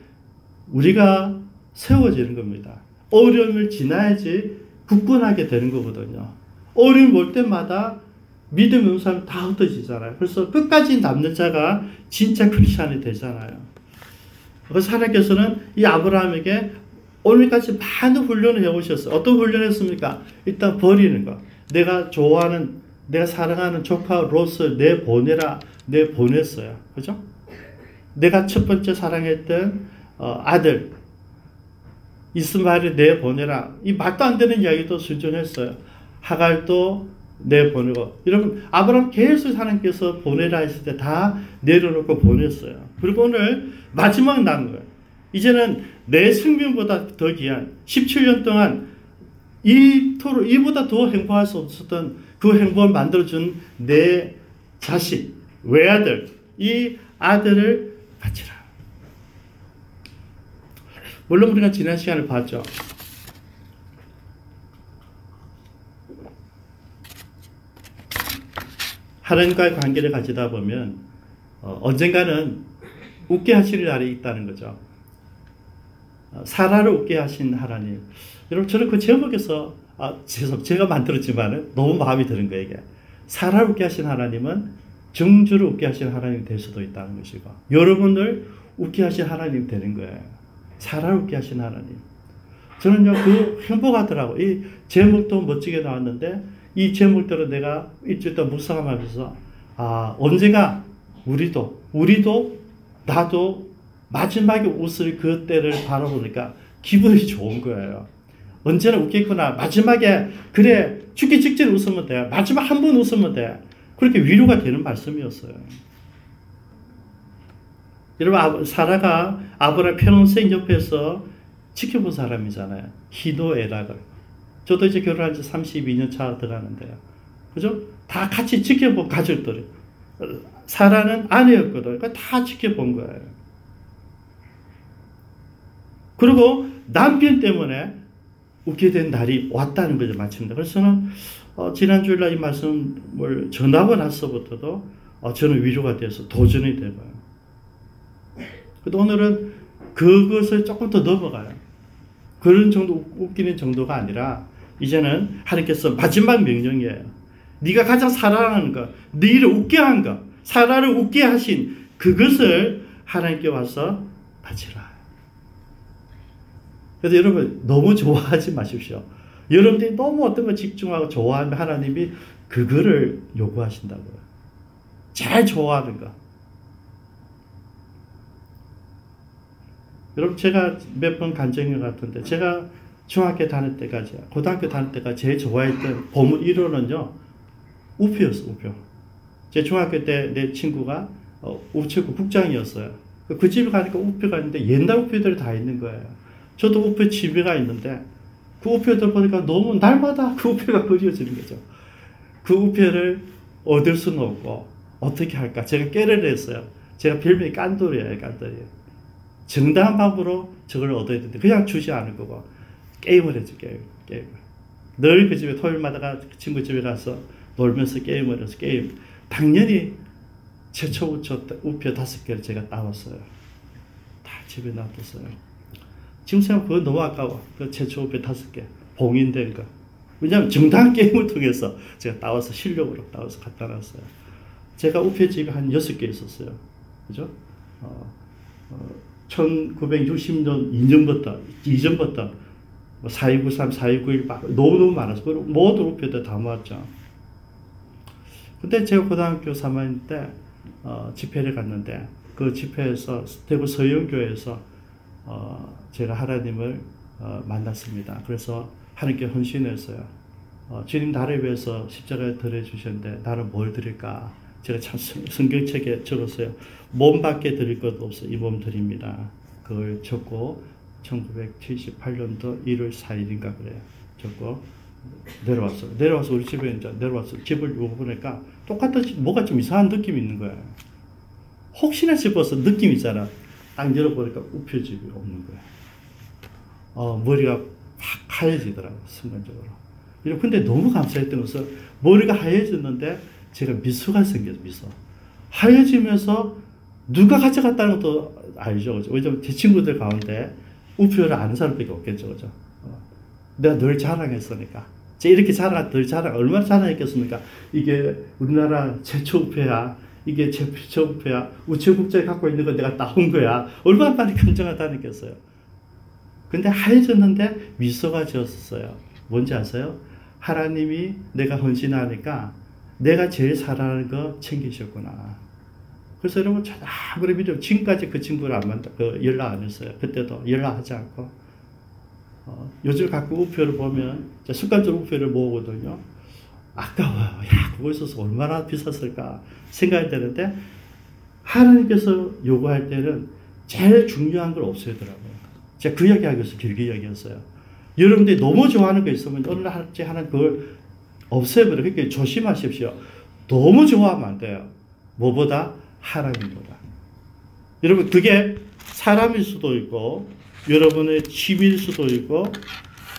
우리가 세워지는 겁니다. 어려움을 지나야지 굳건하게 되는 거거든요. 어려움 올 때마다 믿음 없는 사람 다 흩어지잖아요. 그래서 끝까지 남는 자가 진짜 크리스천이 되잖아요. 그래서 하나님께서는 이 아브라함에게 오늘까지 많은 훈련을 해오셨어요. 어떤 훈련을 했습니까? 일단 버리는 거. 내가 좋아하는, 내가 사랑하는 조카 롯을 내 보내라, 내 보냈어요. 그죠? 내가 첫 번째 사랑했던 어, 아들 이스마엘을 내 보내라. 이 말도 안 되는 이야기도 순전했어요. 하갈도 내 보내고 여러분 아브라함 계속 하나님께서 보내라 했을 때 다 내려놓고 보냈어요. 그리고 오늘 마지막 남은 거예요. 이제는 내 생명보다 더 귀한 17년 동안 이토록 이보다 더 행복할 수 없었던 그 행복을 만들어준 내 자식 외아들 이 아들을 바치라. 물론 우리가 지난 시간을 봤죠. 하나님과의 관계를 가지다 보면 어, 언젠가는 웃게 하실 날이 있다는 거죠. 어, 사라를 웃게 하신 하나님. 여러분 저는 그 제목에서 아, 죄송 제가 만들었지만 너무 마음이 드는 거예요 이게. 사라를 웃게 하신 하나님은 정주를 웃게 하신 하나님이 될 수도 있다는 것이고 여러분을 웃게 하신 하나님 되는 거예요. 웃게 하신 하나님. 저는요 그 행복하더라고. 이 제목도 멋지게 나왔는데 이 제목대로 내가 일주일 동안 묵상하면서 아 언제가 우리도 우리도 나도 마지막에 웃을 그 때를 바라보니까 기분이 좋은 거예요. 언제나 웃겠구나. 마지막에 그래 죽기 직전에 웃으면 돼. 마지막 한 번 웃으면 돼. 그렇게 위로가 되는 말씀이었어요. 여러분 사라가 아브라 평생 옆에서 지켜본 사람이잖아요. 희노애락을. 저도 이제 결혼한 지 32년 차 들어가는데요. 그죠? 다 같이 지켜본 가족들이. 사라는 아내였거든. 그러니까 다 지켜본 거예요. 그리고 남편 때문에 웃게 된 날이 왔다는 거죠, 마침내. 그래서 저는, 어, 지난 주일날 이 말씀을 전하고 나서부터도, 어, 저는 위로가 돼서 도전이 되고요. 근데 오늘은 그것을 조금 더 넘어가요. 그런 정도 웃기는 정도가 아니라 이제는 하나님께서 마지막 명령이에요. 네가 가장 사랑하는 것, 너희를 웃게 한 것, 사라를 웃게 하신 그것을 하나님께 와서 바치라. 그래서 여러분 너무 좋아하지 마십시오. 여러분들이 너무 어떤 거 집중하고 좋아하면 하나님이 그거를 요구하신다고요. 제일 좋아하는 거. 여러분 제가 몇 번 간증인 것 같은데 제가 중학교 다닐 때까지 고등학교 다닐 때까지 제일 좋아했던 보물 1호는요 우표였어 우표 제 중학교 때 내 친구가 어, 우체국 국장이었어요 그 집에 가니까 우표가 있는데 옛날 우표들이 다 있는 거예요 저도 우표 집에 가 있는데 그 우표들 보니까 너무 날마다 그 우표가 그려지는 거죠 그 우표를 얻을 수는 없고 어떻게 할까? 제가 깨를 했어요. 제가 별명이 깐돌이에요, 깐돌이. 정당한 방법으로 저걸 얻어야 되는데 그냥 주지 않을 거고 게임을 했죠, 게임, 게임을. 늘그 집에 토요일마다 그 친구 집에 가서 놀면서 게임을 해서 게임. 당연히 최초 우표, 우표 다섯 개를 제가 따왔어요. 다 집에 놔뒀어요. 지금 생각하면 그거 너무 아까워. 그 최초 우표 다섯 개. 봉인된 거. 왜냐하면 정당한 게임을 통해서 제가 따와서 실력으로 따와서 갖다 놨어요. 제가 우표집이 한 여섯 개 있었어요. 그죠? 어, 어, 1960년 이전부터, 이전부터 뭐 4293, 4291 너무너무 많아서 모든 우표들 다 모았죠. 근데 제가 고등학교 3학년 때 어, 집회를 갔는데 그 집회에서 대구 서영교회에서 어, 제가 하나님을 어, 만났습니다. 그래서 하나님께 헌신했어요. 어, 주님 나를 위해서 십자가에 들어 주셨는데 나는 뭘 드릴까? 제가 참 성- 성경책에 적었어요. 몸 밖에 드릴 것도 없어 이 몸 드립니다. 그걸 적고 1978년도 1월 4일인가 그래요. 적고 내려왔어요. 내려와서 우리 집에 이제 내려와서 집을 오고 보니까 똑같은 집, 뭐가 좀 이상한 느낌이 있는 거예요. 혹시나 싶어서 느낌 있잖아. 딱 열어보니까 우표집이 없는 거예요. 어, 머리가 확 하얘지더라고, 순간적으로. 근데 너무 감사했던 것은 머리가 하얘졌는데 제가 미소가 생겼어, 미소. 하얘지면서 누가 가져갔다는 것도 알죠, 그죠? 왜냐면 제 친구들 가운데 우표를 아는 사람밖에 없겠죠, 그죠? 어. 내가 늘 자랑했으니까. 제가 이렇게 자랑, 늘 자랑, 얼마나 자랑했겠습니까? 이게 우리나라 최초 우표야. 이게 최초 우표야. 우체국장이 갖고 있는 거 내가 따온 거야. 얼마나 많이 긍정하다니겠어요. 근데 하얘졌는데 미소가 지었어요. 뭔지 아세요? 하나님이 내가 헌신하니까 내가 제일 사랑하는 거 챙기셨구나. 그래서 여러분, 저 아무리 믿으면 지금까지 그 친구를 안 만나, 그 연락 안 했어요. 그때도 연락하지 않고. 어, 요즘 가끔 우표를 보면, 제가 습관적으로 우표를 모으거든요. 아까워요. 야, 그거 있어서 얼마나 비쌌을까 생각이 되는데, 하나님께서 요구할 때는 제일 중요한 걸 없애더라고요. 제가 그 이야기 하기 위해서 길게 이야기했어요. 여러분들이 너무 좋아하는 거 있으면 어느 날 하나 그걸 없애버려. 그러니까 조심하십시오. 너무 좋아하면 안 돼요. 뭐보다? 하나님보다. 여러분, 그게 사람일 수도 있고, 여러분의 취미일 수도 있고,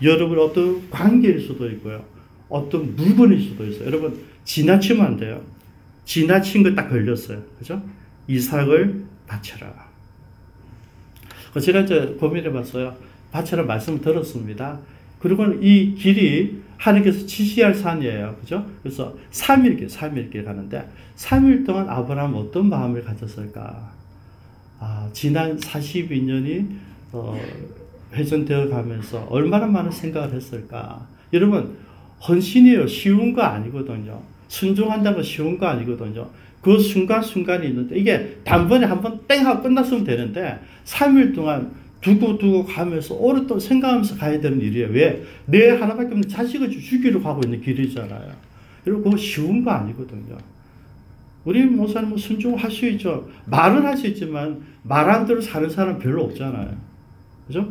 여러분 어떤 관계일 수도 있고요. 어떤 물건일 수도 있어요. 여러분, 지나치면 안 돼요. 지나친 거 딱 걸렸어요. 그죠? 이삭을 바쳐라. 그 제가 이제 고민해 봤어요. 바쳐라 말씀을 들었습니다. 그리고 이 길이 하나님께서 지시할 산이에요. 그죠? 그래서 3일길, 3일길 가는데 3일 동안 아브라함 어떤 마음을 가졌을까? 아, 지난 42년이 어, 회전되어 가면서 얼마나 많은 생각을 했을까? 여러분, 헌신이에요. 쉬운 거 아니거든요. 순종한다는 건 쉬운 거 아니거든요. 그 순간순간이 있는데 이게 단번에 한번 땡 하고 끝났으면 되는데 3일 동안 두고 두고 가면서 오랫동안 생각하면서 가야 되는 일이에요. 왜? 내 하나밖에 없는 자식을 죽이러 가고 있는 길이잖아요. 여러분 그거 쉬운 거 아니거든요. 우리 목사님은 순종할 수 있죠. 말은 할 수 있지만 말안 대로 사는 사람 별로 없잖아요. 그죠?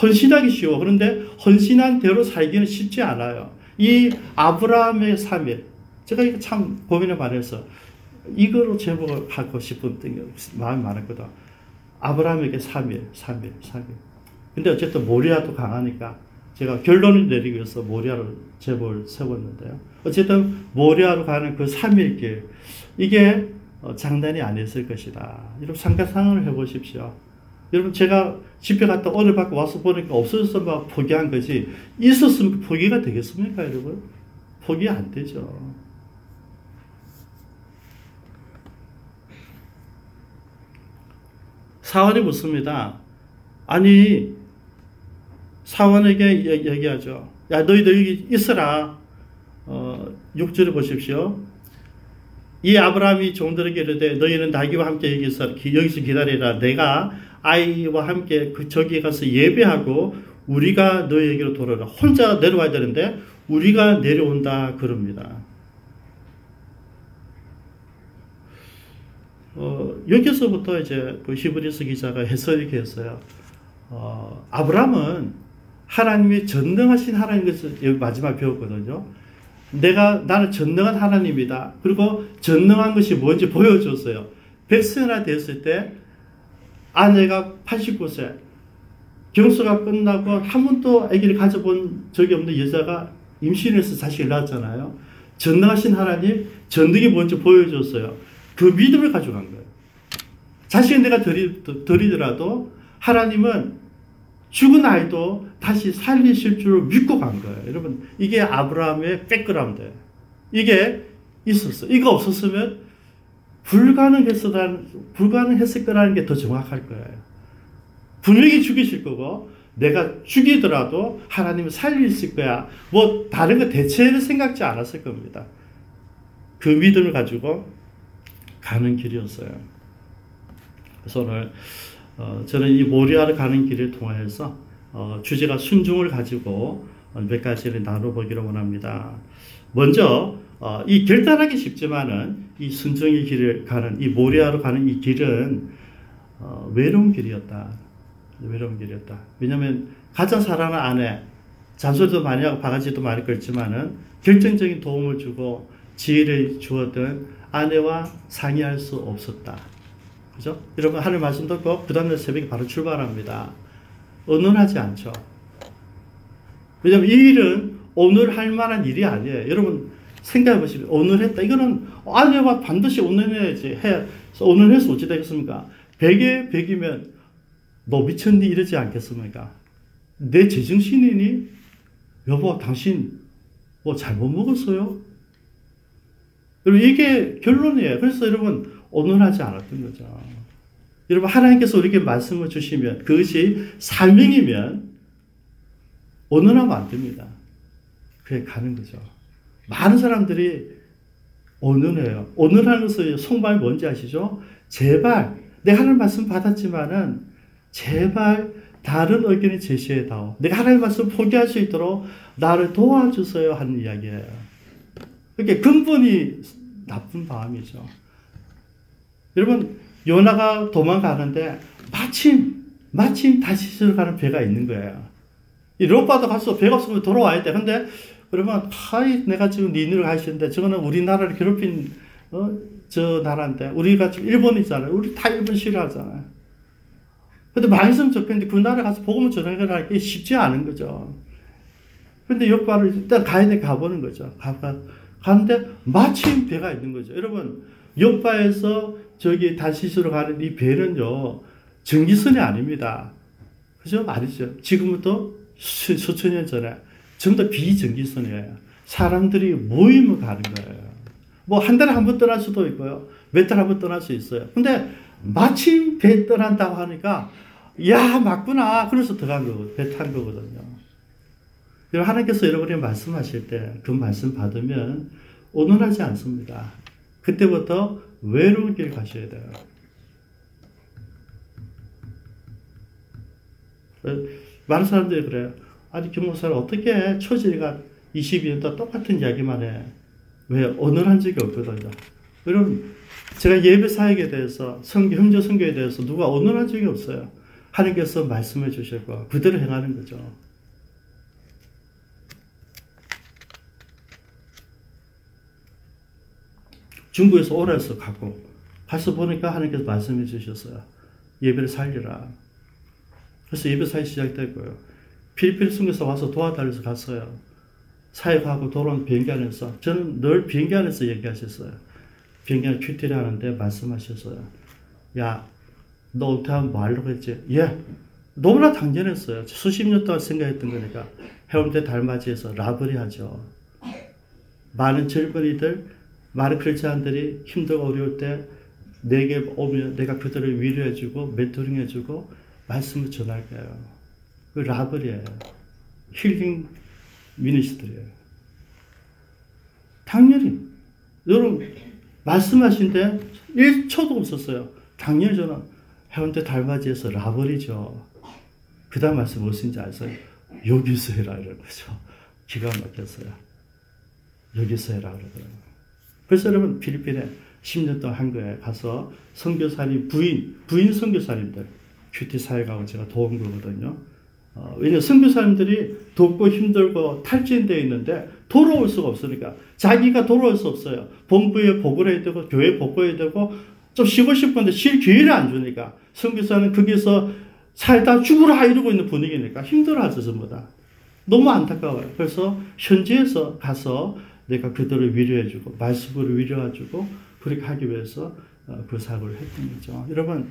헌신하기 쉬워. 그런데 헌신한 대로 살기는 쉽지 않아요. 이 아브라함의 3일. 제가 이거 참 고민을 많이 했어. 이거로 제목을 하고 싶은 마음이 많았거든. 아브라함에게 3일, 3일, 3일. 근데 어쨌든 모리아도 강하니까 제가 결론을 내리기 위해서 모리아로 제목을 세웠는데요. 어쨌든 모리아로 가는 그 3일 길. 이게 어, 장난이 아니었을 것이다. 여러분 상가상을 해보십시오. 여러분 제가 집회 갔다 오늘 받고 와서 보니까 없어져서 막 포기한 거지 있었으면 포기가 되겠습니까 여러분? 포기 안 되죠. 사원이 묻습니다. 아니 사원에게 얘- 얘기하죠. 야 너희들 여기 있어라. 어, 6절을 보십시오. 이 아브라함이 종들에게 이르되 너희는 나귀와 함께 여기서 여기서 기다리라. 내가 아이와 함께 그 저기에 가서 예배하고 우리가 너희에게로 돌아라. 혼자 내려와야 되는데 우리가 내려온다 그럽니다. 어, 여기서부터 이제 그 히브리서 기자가 해석을 이렇게 했어요. 어, 아브라함은 하나님이 전능하신 하나님께서 여기 마지막 배웠거든요. 내가 나는 전능한 하나님이다. 그리고 전능한 것이 뭔지 보여줬어요. 백세나 됐을 때 아내가 89세 경수가 끝나고 한 번도 아기를 가져본 적이 없는 여자가 임신해서 자식을 낳았잖아요. 전능하신 하나님 전능이 뭔지 보여줬어요. 그 믿음을 가져간 거예요. 자식은 내가 드리, 드리더라도 하나님은 죽은 아이도 다시 살리실 줄 믿고 간 거예요. 여러분, 이게 아브라함의 백그라운드. 이게 있었어. 이거 없었으면 불가능했을, 불가능했을 거라는 게 더 정확할 거예요. 분명히 죽이실 거고, 내가 죽이더라도 하나님은 살리실 거야. 뭐, 다른 거 대체를 생각지 않았을 겁니다. 그 믿음을 가지고 가는 길이었어요. 그래서 오늘 어, 저는 이 모리아를 가는 길을 통해서 어, 주제가 순종을 가지고 몇 가지를 나눠보기를 원합니다. 먼저 어, 이 결단하기 쉽지만은 이 순종의 길을 가는 이 모리아로 가는 이 길은 어, 외로운 길이었다. 외로운 길이었다. 왜냐하면 가장 사랑하는 아내 잔소리도 많이 하고 바가지도 많이 걸지만은 결정적인 도움을 주고 지혜를 주었던 아내와 상의할 수 없었다. 그죠? 여러분 하늘 말씀 듣고 그 다음날 새벽에 바로 출발합니다. 의논하지 않죠. 왜냐면 이 일은 오늘 할 만한 일이 아니에요. 여러분 생각해 보시면 오늘 했다. 이거는 아내와 반드시 오늘 해야지. 해. 오늘 해서 어찌 되겠습니까? 100에 100이면 너 미쳤니? 이러지 않겠습니까? 내 제정신이니? 여보, 당신 뭐 잘못 먹었어요? 여러분, 이게 결론이에요. 그래서 여러분, 오늘하지 않았던 거죠. 여러분, 하나님께서 우리에게 말씀을 주시면 그것이 사명이면 오늘하면 안 됩니다. 그게 가는 거죠. 많은 사람들이 오늘해요. 오늘 하는 것의 성방이 뭔지 아시죠? 제발, 내가 하나님 말씀 받았지만은, 제발 다른 의견을 제시해다오. 내가 하나님 말씀 포기할 수 있도록 나를 도와주세요 하는 이야기예요. 그게 근본이 나쁜 마음이죠. 여러분, 요나가 도망가는데 마침, 마침 다시 가는 배가 있는 거예요. 이 롯바도 갈수 배가 없으면 돌아와야 돼. 근데 그러면 하이 내가 지금 니누를 가시는데 저거는 우리나라를 괴롭힌 어, 저 나라인데 우리가 지금 일본이잖아요. 우리 다 일본 싫어하잖아요. 근데 망했으면 좋겠는데 그 나라 가서 복음을 게 쉽지 않은 거죠. 근데 역발을 일단 가야 돼 가보는 거죠. 가가 가는데 마침 배가 있는 거죠. 여러분 옆바에서 저기 다시스로 가는 이 배는요 전기선이 아닙니다. 그죠? 말이죠. 지금부터 수, 수천 년 전에 전부 다 비전기선이에요. 사람들이 모이면 가는 거예요. 뭐 한 달에 한 번 떠날 수도 있고요. 몇 달에 한 번 떠날 수 있어요. 근데 마침 배 떠난다고 하니까 야 맞구나. 그래서 들어간 거거든요. 배탄 거거든요. 하나님께서 여러분이 말씀하실 때 그 말씀 받으면 온온하지 않습니다. 그때부터 외로운 길 가셔야 돼요. 많은 사람들이 그래요. 아니 김목사는 어떻게 처지가 22년 동안 똑같은 이야기만 해. 왜 오늘한 적이 없거든요. 여러분 제가 예배 사역에 대해서 성교 형제 성교에 대해서 누가 오늘한 적이 없어요. 하나님께서 말씀해 주셨고 그대로 행하는 거죠. 중국에서 오래서 가고 가서 보니까 하나님께서 말씀해 주셨어요. 예배를 살리라. 그래서 예배 사역 시작됐고요. 필리핀 선교사 와서 도와달라서 갔어요. 사역하고 돌아온 비행기 안에서 저는 늘 비행기 안에서 얘기하셨어요. 비행기 안에 큐티를 하는데 말씀하셨어요. 야, 너 어떻게 하면 뭐 하려고 했지? 예. 너무나 당연했어요. 수십 년 동안 생각했던 거니까. 해운대 달맞이에서 라브리 하죠. 많은 젊은이들, 많은 크리스찬들이 힘들고 어려울 때 내게 오면 내가 그들을 위로해주고 멘토링해주고 말씀을 전할 거예요. 그 라벨이에요. 힐링 미니스트리예요. 당연히 여러분 말씀하신데 1초도 없었어요. 당연히 저는 해운대 달맞이에서 라벨이죠. 그 다음 말씀 무엇인지 아세요? 여기서 해라 이런 거죠. 기가 막혔어요. 여기서 해라 그러더라고요. 그래서 여러분 필리핀에 10년 동안 한 거예요. 가서 선교사님 부인 부인 선교사님들 큐티 사역하고 제가 도운 거거든요. 어, 왜냐 선교사님들이 돕고 힘들고 탈진되어 있는데 돌아올 수가 없으니까 자기가 돌아올 수 없어요. 본부에 보고를 해야 되고 교회 보고해야 되고 좀 쉬고 싶은데 쉴 기회를 안 주니까 선교사는 거기서 살다 죽으라 이러고 있는 분위기니까 힘들어하죠 전부 다. 너무 안타까워요. 그래서 현지에서 가서 내가 그들을 위로해주고 말씀으로 위로해주고 그렇게 하기 위해서 어, 그 사고를 했던 거죠. 여러분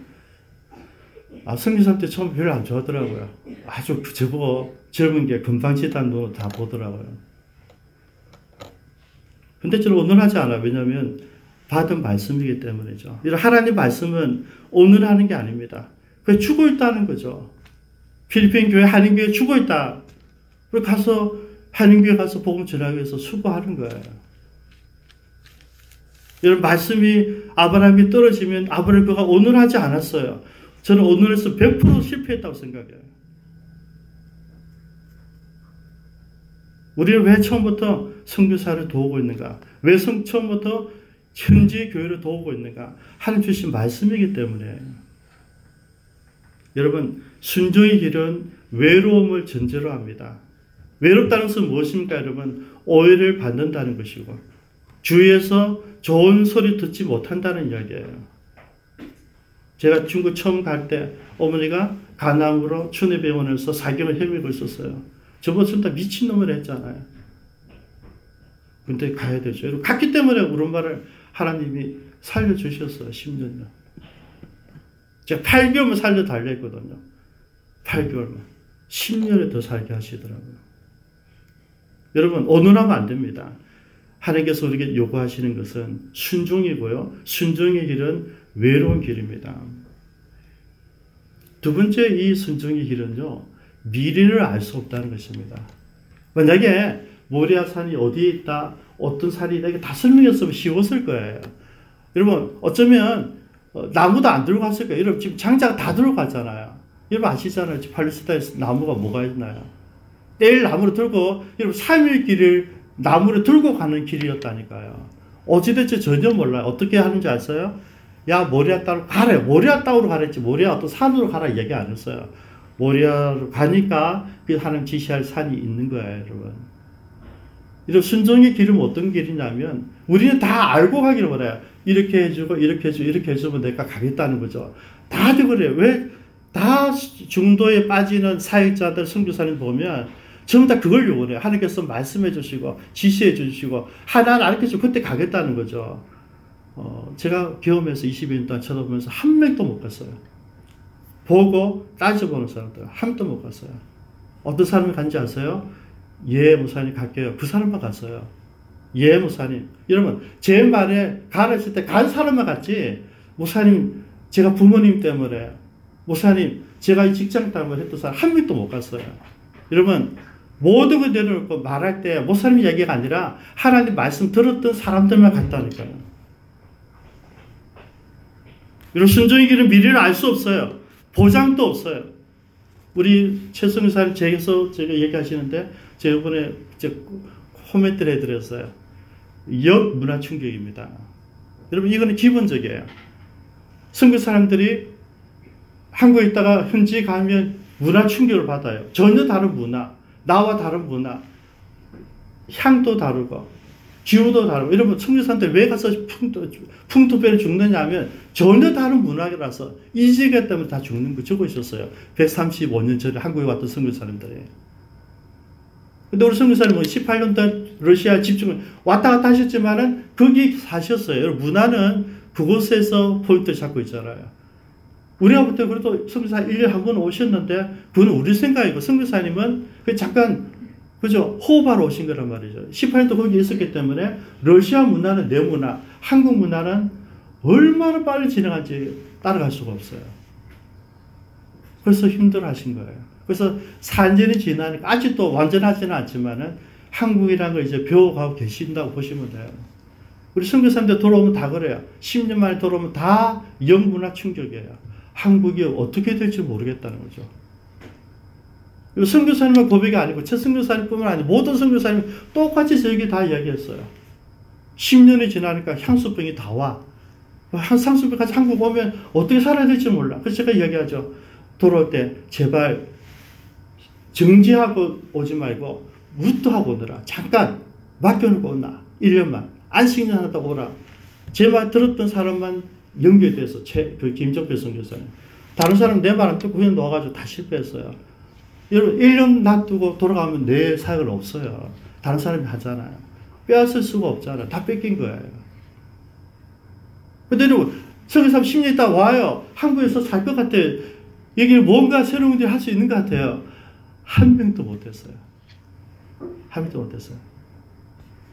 아, 성교사 때 처음 별로 안 좋아하더라고요. 아주 그 저보고 젊은 게 금방 지단 눈으로 다 보더라고요. 근데 저는 오늘 하지 않아요. 왜냐하면 받은 말씀이기 때문이죠. 이런 하나님 말씀은 오늘 하는 게 아닙니다. 그 죽어 있다는 거죠. 필리핀 교회 한인 교회 죽어 있다. 그리고 가서 한인교회 가서 복음 전하기 위해서 수고하는 거예요. 이런 말씀이 아브라함이 떨어지면 아브라함이 그가 오늘 하지 않았어요. 저는 오늘에서 100% 실패했다고 생각해요. 우리는 왜 처음부터 선교사를 도우고 있는가? 왜 성, 처음부터 현지 교회를 도우고 있는가? 하나님 주신 말씀이기 때문에. 여러분, 순종의 길은 외로움을 전제로 합니다. 외롭다는 것은 무엇입니까, 여러분? 오해를 받는다는 것이고, 주위에서 좋은 소리 듣지 못한다는 이야기예요. 제가 중국 처음 갈 때 어머니가 가남으로 춘해병원에서 사경을 헤매고 있었어요. 저번에 다 미친놈을 했잖아요. 근데 가야 되죠. 갔기 때문에 오른발을 하나님이 살려주셨어요. 10년요. 제가 8개월만 살려 달랬거든요. 8개월만. 10년을 더 살게 하시더라고요. 여러분, 오늘하면 안 됩니다. 하나님께서 우리에게 요구하시는 것은 순종이고요. 순종의 길은 외로운 길입니다. 두 번째 이 순종의 길은요, 미래를 알 수 없다는 것입니다. 만약에 모리아 산이 어디에 있다, 어떤 산이 있다, 다 설명했으면 쉬웠을 거예요. 여러분, 어쩌면 어, 나무도 안 들고 갔을 거예요. 여러분, 지금 장작 다 들고 갔잖아요. 여러분 아시잖아요. 팔레스타인에서 나무가 뭐가 있나요? 떼일 나무를 들고, 여러분, 삶의 길을 나무를 들고 가는 길이었다니까요. 어찌됐지 전혀 몰라요. 어떻게 하는지 아세요? 야, 모리아 땅으로 가래. 모리아 땅으로 가랬지. 모리아 또 산으로 가라 얘기 안 했어요. 모리아로 가니까 그 하나님 지시할 산이 있는 거예요, 여러분. 이런 순종의 길은 어떤 길이냐면 우리는 다 알고 가기를 원해요. 이렇게 해주고 이렇게 해주고 이렇게 해주면 내가 가겠다는 거죠. 다들 그래요. 왜? 다 중도에 빠지는 사역자들, 선교사님 보면 전부 다 그걸 요구해요. 하나님께서 말씀해 주시고 지시해 주시고 하나는 알려주시고 그때 가겠다는 거죠. 어, 제가 경험해서 20년 동안 쳐다보면서 한 명도 못 갔어요. 보고 따져보는 사람들 한 명도 못 갔어요. 어떤 사람이 간지 아세요? 예, 목사님 갈게요. 그 사람만 갔어요. 예, 목사님. 여러분, 제 말에 가르칠 때 간 사람만 갔지, 목사님, 제가 부모님 때문에, 목사님, 제가 이 직장 때문에 했던 사람 한 명도 못 갔어요. 여러분, 모든 걸 내려놓고 말할 때 목사님 얘기가 아니라 하나님 말씀 들었던 사람들만 갔다니까요. 이런 순종의 길은 미래를 알 수 없어요. 보장도 없어요. 우리 최승희 사님 제게서 제가 얘기하시는데 제가 이번에 이제 코멘트를 해드렸어요. 역 문화 충격입니다. 여러분 이거는 기본적이에요. 선교 사람들이 한국에 있다가 현지 가면 문화 충격을 받아요. 전혀 다른 문화, 나와 다른 문화, 향도 다르고 기후도 다르고 여러분 청교사한테 왜 가서 풍토, 풍토배를 죽느냐 하면 전혀 다른 문화라서 이지가 때문에 다 죽는 거 적고 있었어요. 135년 전에 한국에 왔던 선교사님들이. 근데 우리 선교사님은 18년 동안 러시아 집중을 왔다 갔다 하셨지만은 거기 사셨어요. 문화는 그곳에서 포인트를 잡고 있잖아요. 우리가 볼때 그래도 선교사 1년에 한 번 오셨는데 그건 우리 생각이고 선교사님은 그 잠깐 그죠? 호흡하러 오신 거란 말이죠. 18년도 거기 있었기 때문에 러시아 문화는 내 문화, 한국 문화는 얼마나 빨리 진행한지 따라갈 수가 없어요. 그래서 힘들어 하신 거예요. 그래서 4년이 지나니까 아직도 완전하지는 않지만은 한국이라는 걸 이제 배워가고 계신다고 보시면 돼요. 우리 선교사님들 돌아오면 다 그래요. 10년 만에 돌아오면 다 영문화 충격이에요. 한국이 어떻게 될지 모르겠다는 거죠. 선교사님의 고백이 아니고 제 선교사님뿐만 아니고 모든 선교사님 똑같이 저에게 다 이야기했어요. 10년이 지나니까 향수병이 다 와. 향수병까지 한국 오면 어떻게 살아야 될지 몰라. 그래서 제가 이야기하죠. 돌아올 때 제발 정지하고 오지 말고 무도 하고 오너라. 잠깐 맡겨놓고 오나. 1년만. 안식년 하다 오라. 제말 들었던 사람만 연결돼서 최, 그 김정표 선교사님. 다른 사람 내말안 듣고 그냥 놓아가지고 다 실패했어요. 여러분 1년 놔두고 돌아가면 내 사역은 없어요. 다른 사람이 하잖아요. 빼앗을 수가 없잖아요. 다 뺏긴 거예요. 근데 여러분 성교사 10년 있다 와요. 한국에서 살 것 같아. 여기는 뭔가 새로운 일을 할 수 있는 것 같아요. 한 명도 못했어요. 한 명도 못했어요.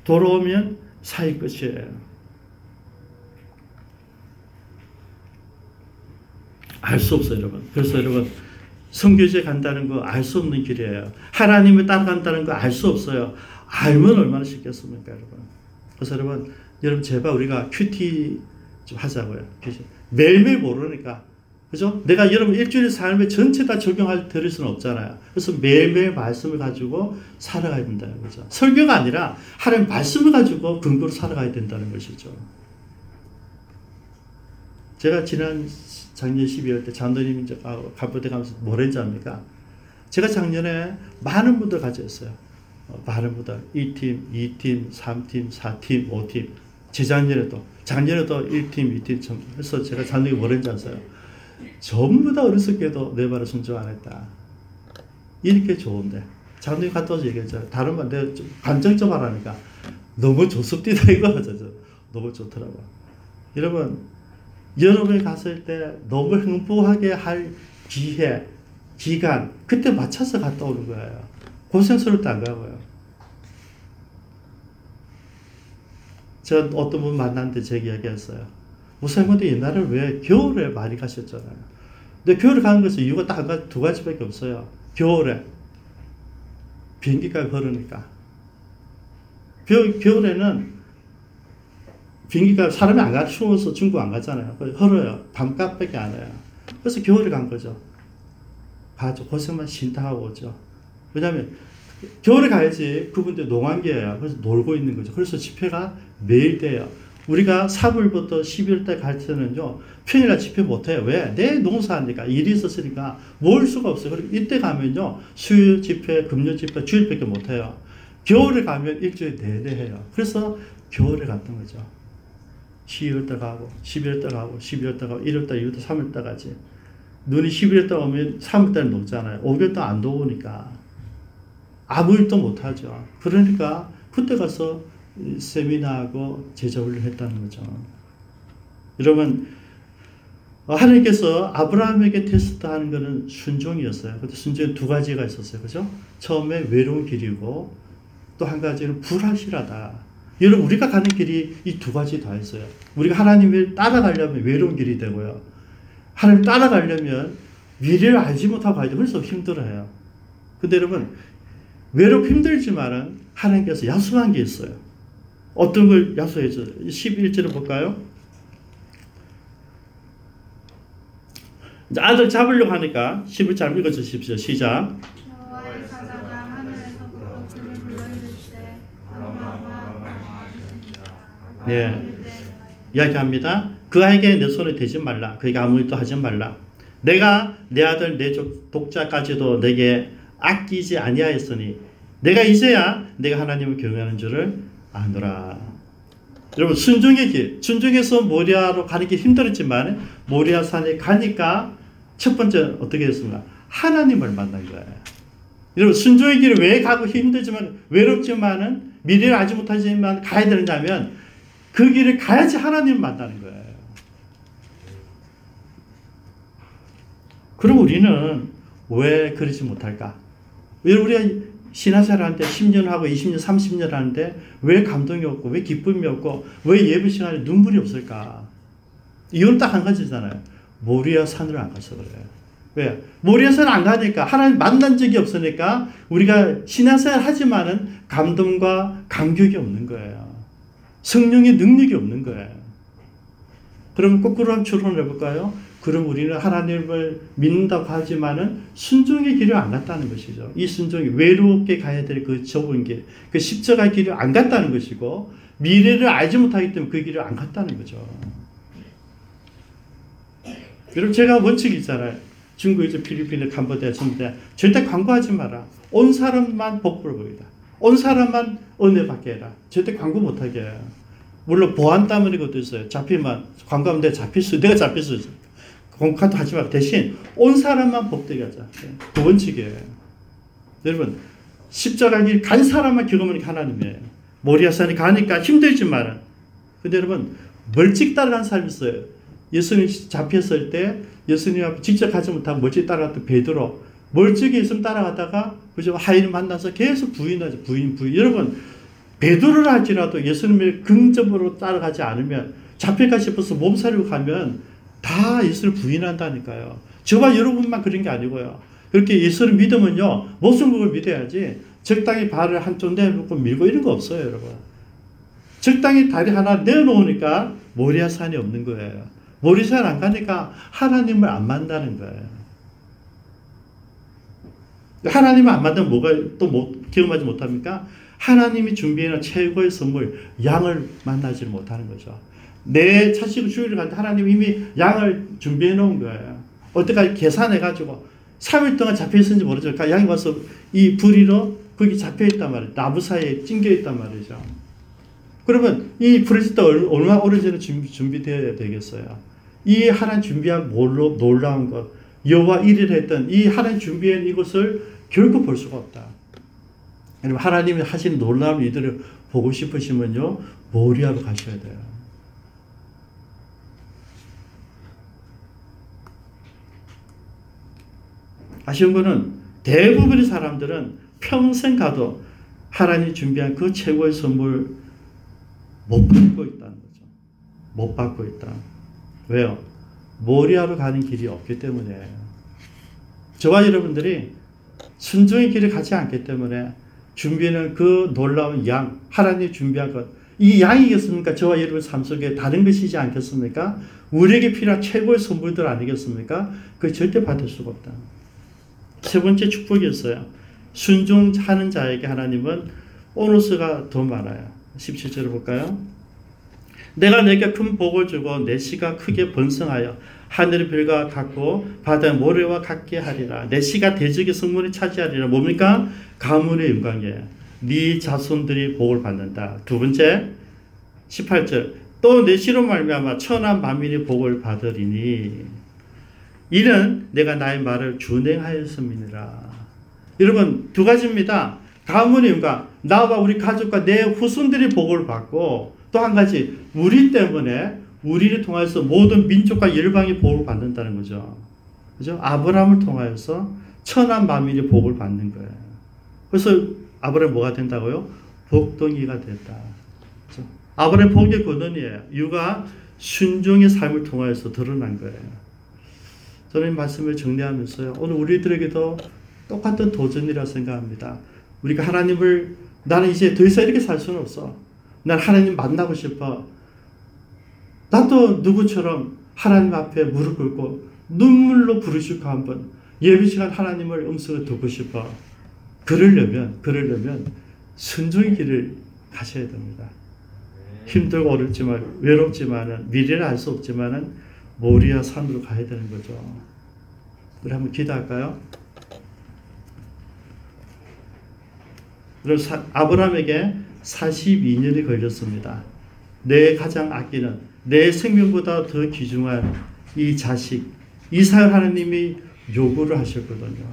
돌아오면 사이 끝이에요. 알 수 없어요, 여러분. 그래서 여러분, 성교제 간다는 거 알 수 없는 길이에요. 하나님을 따라간다는 거 알 수 없어요. 알면 얼마나 쉽겠습니까, 여러분. 그래서 여러분, 여러분 제발 우리가 큐티 좀 하자고요. 매일매일 모르니까. 그죠? 내가 여러분 일주일 삶에 전체 다 적용할 들을 수는 없잖아요. 그래서 매일매일 말씀을 가지고 살아가야 된다는 거죠. 설교가 아니라 하나님 말씀을 가지고 근거로 살아가야 된다는 것이죠. 제가 지난 작년 12월 때 장로님 이제 간부대 가면서 뭘 했지 합니까? 제가 작년에 많은 분들 가졌어요. 어, 많은 분들 1팀, 2팀, 3팀, 4팀, 5팀. 재작년에도 작년에도 1팀, 2팀 좀 해서 제가 작년에 뭘 했는지 아세요? 전부 다 어리석게도 내 말을 순종 안 했다. 이렇게 좋은데 작년에 갔다 와서 얘기했잖아요. 다른 말 내가 좀 감정적 말하니까 너무 좋습니다 이거 저, 저, 너무 좋더라고. 여러분 여름에 갔을 때 너무 행복하게 할 기회, 기간, 그때 맞춰서 갔다 오는 거예요. 고생스럽도 안 가고요. 제가 어떤 분 만났는데 제 이야기했어요. 무사님도 옛날에 왜 겨울에 많이 가셨잖아요. 근데 겨울에 가는 것은 이유가 딱 두 가지밖에 없어요. 겨울에 비행기값이 흐르니까. 겨울에는 비행기가 사람이 안 가, 추워서 중국 안 가잖아요. 헐어요. 밤값밖에 안 해요. 그래서 겨울에 간 거죠. 가죠. 고생만 쉰다 하고 오죠. 왜냐면, 겨울에 가야지 그분들 농한기예요. 그래서 놀고 있는 거죠. 그래서 집회가 매일 돼요. 우리가 3월부터 12월달 갈 때는요, 평일날 집회 못해요. 왜? 내 농사하니까, 일이 있었으니까, 모을 수가 없어요. 그리고 이때 가면요, 수요일 집회, 금요 집회, 주일밖에 못해요. 겨울에 가면 일주일 내내 해요. 그래서 겨울에 갔던 거죠. 12월달 가고 11월달 가고 12월달 가고 1월달, 2월달, 3월달 가지. 눈이 11월달 오면 3월달 녹잖아요. 5월달 안 녹으니까 아무 일도 못 하죠. 그러니까 그때 가서 세미나하고 제자훈련 했다는 거죠. 여러분 하나님께서 아브라함에게 테스트하는 것은 순종이었어요. 근데 순종이 두 가지가 있었어요. 그죠? 처음에 외로운 길이고 또 한 가지는 불확실하다. 여러분 우리가 가는 길이 이 두 가지 다 있어요. 우리가 하나님을 따라가려면 외로운 길이 되고요. 하나님 따라가려면 미래를 알지 못하고 가야 돼. 그래서 힘들어요. 근데 여러분 외롭 힘들지만은 하나님께서 약속한 게 있어요. 어떤 걸 약속했죠? 11절을 볼까요? 아들 잡으려고 하니까 11절 읽어 주십시오. 시작. 네. 이야기합니다. 그 아이에게 내 손에 대지 말라. 그에게 아무 일도 하지 말라. 내가 내 아들 내 독자까지도 내게 아끼지 아니하였으니 내가 이제야 내가 하나님을 경외하는 줄을 아노라. 여러분 순종의 길, 순종에서 모리아로 가는 게 힘들었지만 모리아 산에 가니까 첫 번째 어떻게 했습니까? 하나님을 만난 거예요. 여러분 순종의 길을 왜 가고 힘들지만 외롭지만은 미래를 알지 못하지만 가야 되느냐면 그 길을 가야지 하나님 만나는 거예요. 그럼 우리는 왜 그러지 못할까? 왜 우리가 신화생활 하는데 10년 하고 20년, 30년 하는데 왜 감동이 없고, 왜 기쁨이 없고, 왜 예배 시간에 눈물이 없을까? 이유는 딱 한 가지잖아요. 모리아 산으로 안 가서 그래요. 왜? 모리아 산을 안 가니까, 하나님 만난 적이 없으니까, 우리가 신화생활 하지만은 감동과 감격이 없는 거예요. 성령의 능력이 없는 거예요. 그럼 거꾸로 한번 추론해 볼까요? 그럼 우리는 하나님을 믿는다고 하지만은 순종의 길을 안 갔다는 것이죠. 이 순종이 외롭게 가야 될 그 좁은 길, 그 십자가 길을 안 갔다는 것이고 미래를 알지 못하기 때문에 그 길을 안 갔다는 거죠. 여러분 제가 원칙이 있잖아요. 중국에서 필리핀에 캄보디아 전대 절대 광고하지 마라. 온 사람만 복불 보이다. 온 사람만 은혜 받게 해라. 절대 광고 못하게. 물론 보안 때문에 것도 있어요. 잡히면 광고하면 내가 잡힐 수, 내가 잡힐 수 있어. 공카도 하지 마. 대신 온 사람만 복되게 하자. 두 번째게 여러분 십자가 길간 사람만 게 하나님이에요. 모리아산이 가니까 힘들지만은 근데 여러분 멀찍 따라간 사람이 있어요. 예수님 잡혔을 때 예수님 앞에 직접 가지 못하고 멀찍 따라갔던 베드로 멀찍이 예수님 따라가다가 그죠 하인 만나서 계속 부인하죠 부인 부인 여러분 베드로를 할지라도 예수님을 긍정으로 따라가지 않으면 잡힐까 싶어서 몸살이고 가면 다 예수를 부인한다니까요. 저와 여러분만 그런 게 아니고요. 그렇게 예수를 믿으면요 모순국을 믿어야지 적당히 발을 한쪽 내놓고 밀고 이런 거 없어요, 여러분. 적당히 다리 하나 내놓으니까 모리아산이 없는 거예요. 모리아산 안 가니까 하나님을 안 만나는 거예요. 하나님을 안 만나면 뭐가 또 못, 경험하지 못합니까? 하나님이 준비해놓은 최고의 선물, 양을 만나지 못하는 거죠. 내 자식을 주일을 갔는데 하나님 이미 양을 준비해 놓은 거예요. 어때까지 계산해가지고 3일 동안 잡혀있는지 모르죠. 그러니까 양이 와서 이 부리로 거기 잡혀있단 말이에요. 나무 사이에 찡겨있단 말이죠. 그러면 이 프레스도 얼마 오래전에 준비, 준비 되어야 되겠어요. 이 하나님 준비한 놀라운 것, 여호와 1일 했던 이 하나님 준비한 이것을 결코 볼 수가 없다. 여러분 하나님이 하신 놀라운 이들을 보고 싶으시면요 모리아로 가셔야 돼요. 아쉬운 거는 대부분의 사람들은 평생 가도 하나님이 준비한 그 최고의 선물 못 받고 있다는 거죠. 못 받고 있다. 왜요? 모리아로 가는 길이 없기 때문에 저와 여러분들이 순종의 길을 가지 않기 때문에 준비하는 그 놀라운 양, 하나님이 준비한 것, 이 양이겠습니까? 저와 여러분 삶 속에 다른 것이지 않겠습니까? 우리에게 필요한 최고의 선물들 아니겠습니까? 그 절대 받을 수가 없다. 세 번째 축복이었어요. 순종하는 자에게 하나님은 보너스가 더 많아요. 17절을 볼까요? 내가 내게 큰 복을 주고 내 씨가 크게 번성하여 하늘의 별과 같고 바다의 모래와 같게 하리라. 내 씨가 대적의 성문을 차지하리라. 뭡니까? 가문의 영광이에요. 네 자손들이 복을 받는다. 두 번째 18절 또 내 씨로 말미암아 천한 만민이 복을 받으리니 이는 내가 나의 말을 준행하였음이니라. 여러분 두 가지입니다. 가문의 영광 나와 우리 가족과 내 후손들이 복을 받고 또 한 가지 우리 때문에 우리를 통하여서 모든 민족과 열방이 복을 받는다는 거죠. 그죠? 아브라함을 통하여서 천한 만민이 복을 받는 거예요. 그래서 아브라함 뭐가 된다고요? 복덩이가 됐다. 그죠? 아브라함 복의 근원이에요. 유가 순종의 삶을 통하여서 드러난 거예요. 저는 말씀을 정리하면서요. 오늘 우리들에게도 똑같은 도전이라 생각합니다. 우리가 하나님을 나는 이제 더 이상 이렇게 살 수는 없어. 난 하나님 만나고 싶어. 나도 누구처럼 하나님 앞에 무릎 꿇고 눈물로 부르시고 한번 예배 시간 하나님을 음성을 듣고 싶어. 그러려면 그러려면 순종의 길을 가셔야 됩니다. 힘들고 어렵지만 외롭지만은 미래를 알 수 없지만은 모리아 산으로 가야 되는 거죠. 우리 한번 기도할까요? 그래서 아브라함에게 42년이 걸렸습니다. 내 가장 아끼는 내 생명보다 더 귀중한 이 자식 이삭을 하나님이 요구를 하셨거든요.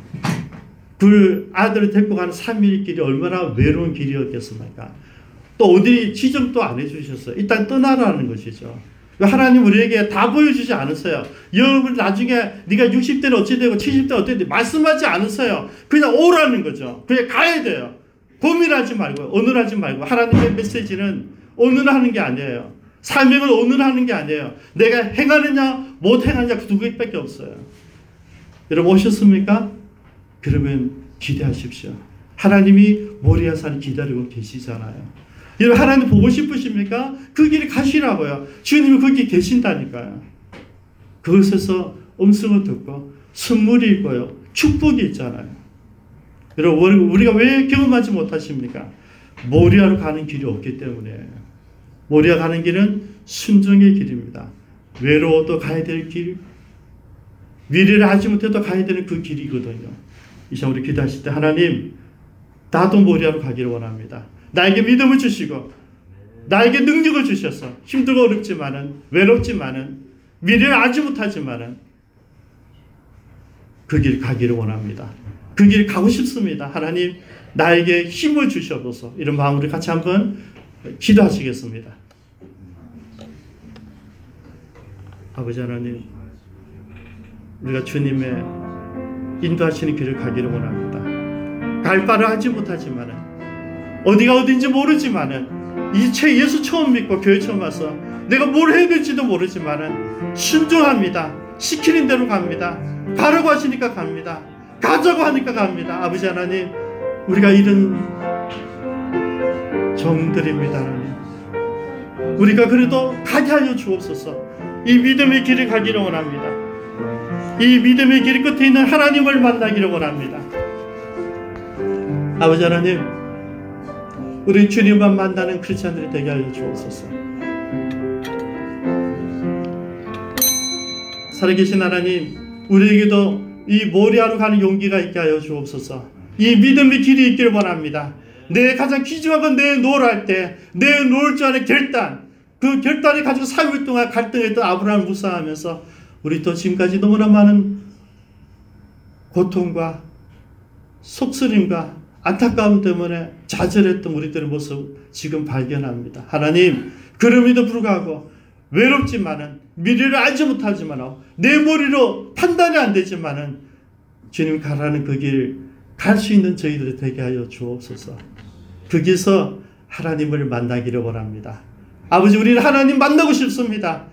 그 아들을 데리고 가는 3일 길이 얼마나 외로운 길이었겠습니까? 또 어디 지정도 안 해주셨어요. 일단 떠나라는 것이죠. 하나님 우리에게 다 보여주지 않았어요. 여러분 나중에 네가 60대는 어찌 되고 70대 어떻게 돼 말씀하지 않았어요. 그냥 오라는 거죠. 그냥 가야 돼요. 고민하지 말고 오늘 하지 말고 하나님의 메시지는 오늘 하는 게 아니에요. 사명을 오늘 하는 게 아니에요. 내가 행하느냐 못 행하느냐 그두 개밖에 없어요. 여러분 오셨습니까? 그러면 기대하십시오. 하나님이 모리아산을 기다리고 계시잖아요. 여러분 하나님 보고 싶으십니까? 그 길을 가시라고요. 주님이 거기 계신다니까요. 그것에서 음성을 듣고 선물이 있고요. 축복이 있잖아요. 여러분 우리가 왜 경험하지 못하십니까? 모리아로 가는 길이 없기 때문에 모리아 가는 길은 순종의 길입니다. 외로워도 가야 될 길, 미래를 알지 못해도 가야 되는 그 길이거든요. 이 시간 우리 기도하실 때 하나님 나도 모리아로 가기를 원합니다. 나에게 믿음을 주시고 나에게 능력을 주셔서 힘들고 어렵지만은 외롭지만은 미래를 알지 못하지만은 그 길 가기를 원합니다. 그 길 가고 싶습니다. 하나님 나에게 힘을 주셔서 이런 마음으로 같이 한번 기도하시겠습니다. 아버지 하나님 우리가 주님의 인도하시는 길을 가기를 원합니다. 갈 바를 하지 못하지만은 어디가 어딘지 모르지만은 이채 예수 처음 믿고 교회 처음 와서 내가 뭘 해야 될지도 모르지만은 순종합니다. 시키는 대로 갑니다. 가라고 하시니까 갑니다. 가자고 하니까 갑니다. 아버지 하나님 우리가 이런 종들입니다. 우리가 그래도 가게 하여 주옵소서. 이 믿음의 길을 가기를 원합니다. 이 믿음의 길 끝에 있는 하나님을 만나기를 원합니다. 아버지 하나님, 우리 주님만 만나는 크리스천들이 되게 하여 주옵소서. 살아계신 하나님, 우리에게도 이 모리아로 가는 용기가 있게 하여 주옵소서. 이 믿음의 길이 있기를 원합니다. 내 가장 귀중한 건 내 노할 때, 내 노을 줄 아는 결단, 그 결단을 가지고 3일 동안 갈등했던 아브라함을 묵상하면서 우리 또 지금까지 너무나 많은 고통과 속쓰림과 안타까움 때문에 좌절했던 우리들의 모습 지금 발견합니다. 하나님, 그럼에도 불구하고 외롭지만은 미래를 알지 못하지만 내 머리로 판단이 안 되지만은 주님 가라는 그 길 갈 수 있는 저희들이 되게 하여 주옵소서. 거기서 하나님을 만나기를 원합니다. 아버지 우리는 하나님 만나고 싶습니다.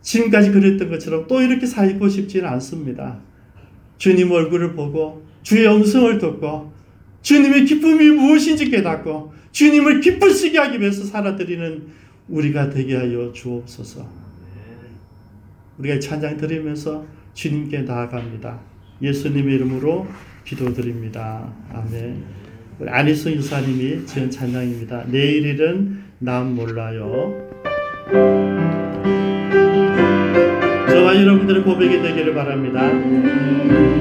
지금까지 그랬던 것처럼 또 이렇게 살고 싶지는 않습니다. 주님 얼굴을 보고 주의 음성을 듣고 주님의 기쁨이 무엇인지 깨닫고 주님을 기쁘시게 하기 위해서 살아드리는 우리가 되게 하여 주옵소서. 우리가 찬양 드리면서 주님께 나아갑니다. 예수님의 이름으로 기도드립니다. 아멘. 우리 안희성 유사님이 지은 찬양입니다. 내일 일은 남 몰라요. 저와 여러분들의 고백이 되기를 바랍니다.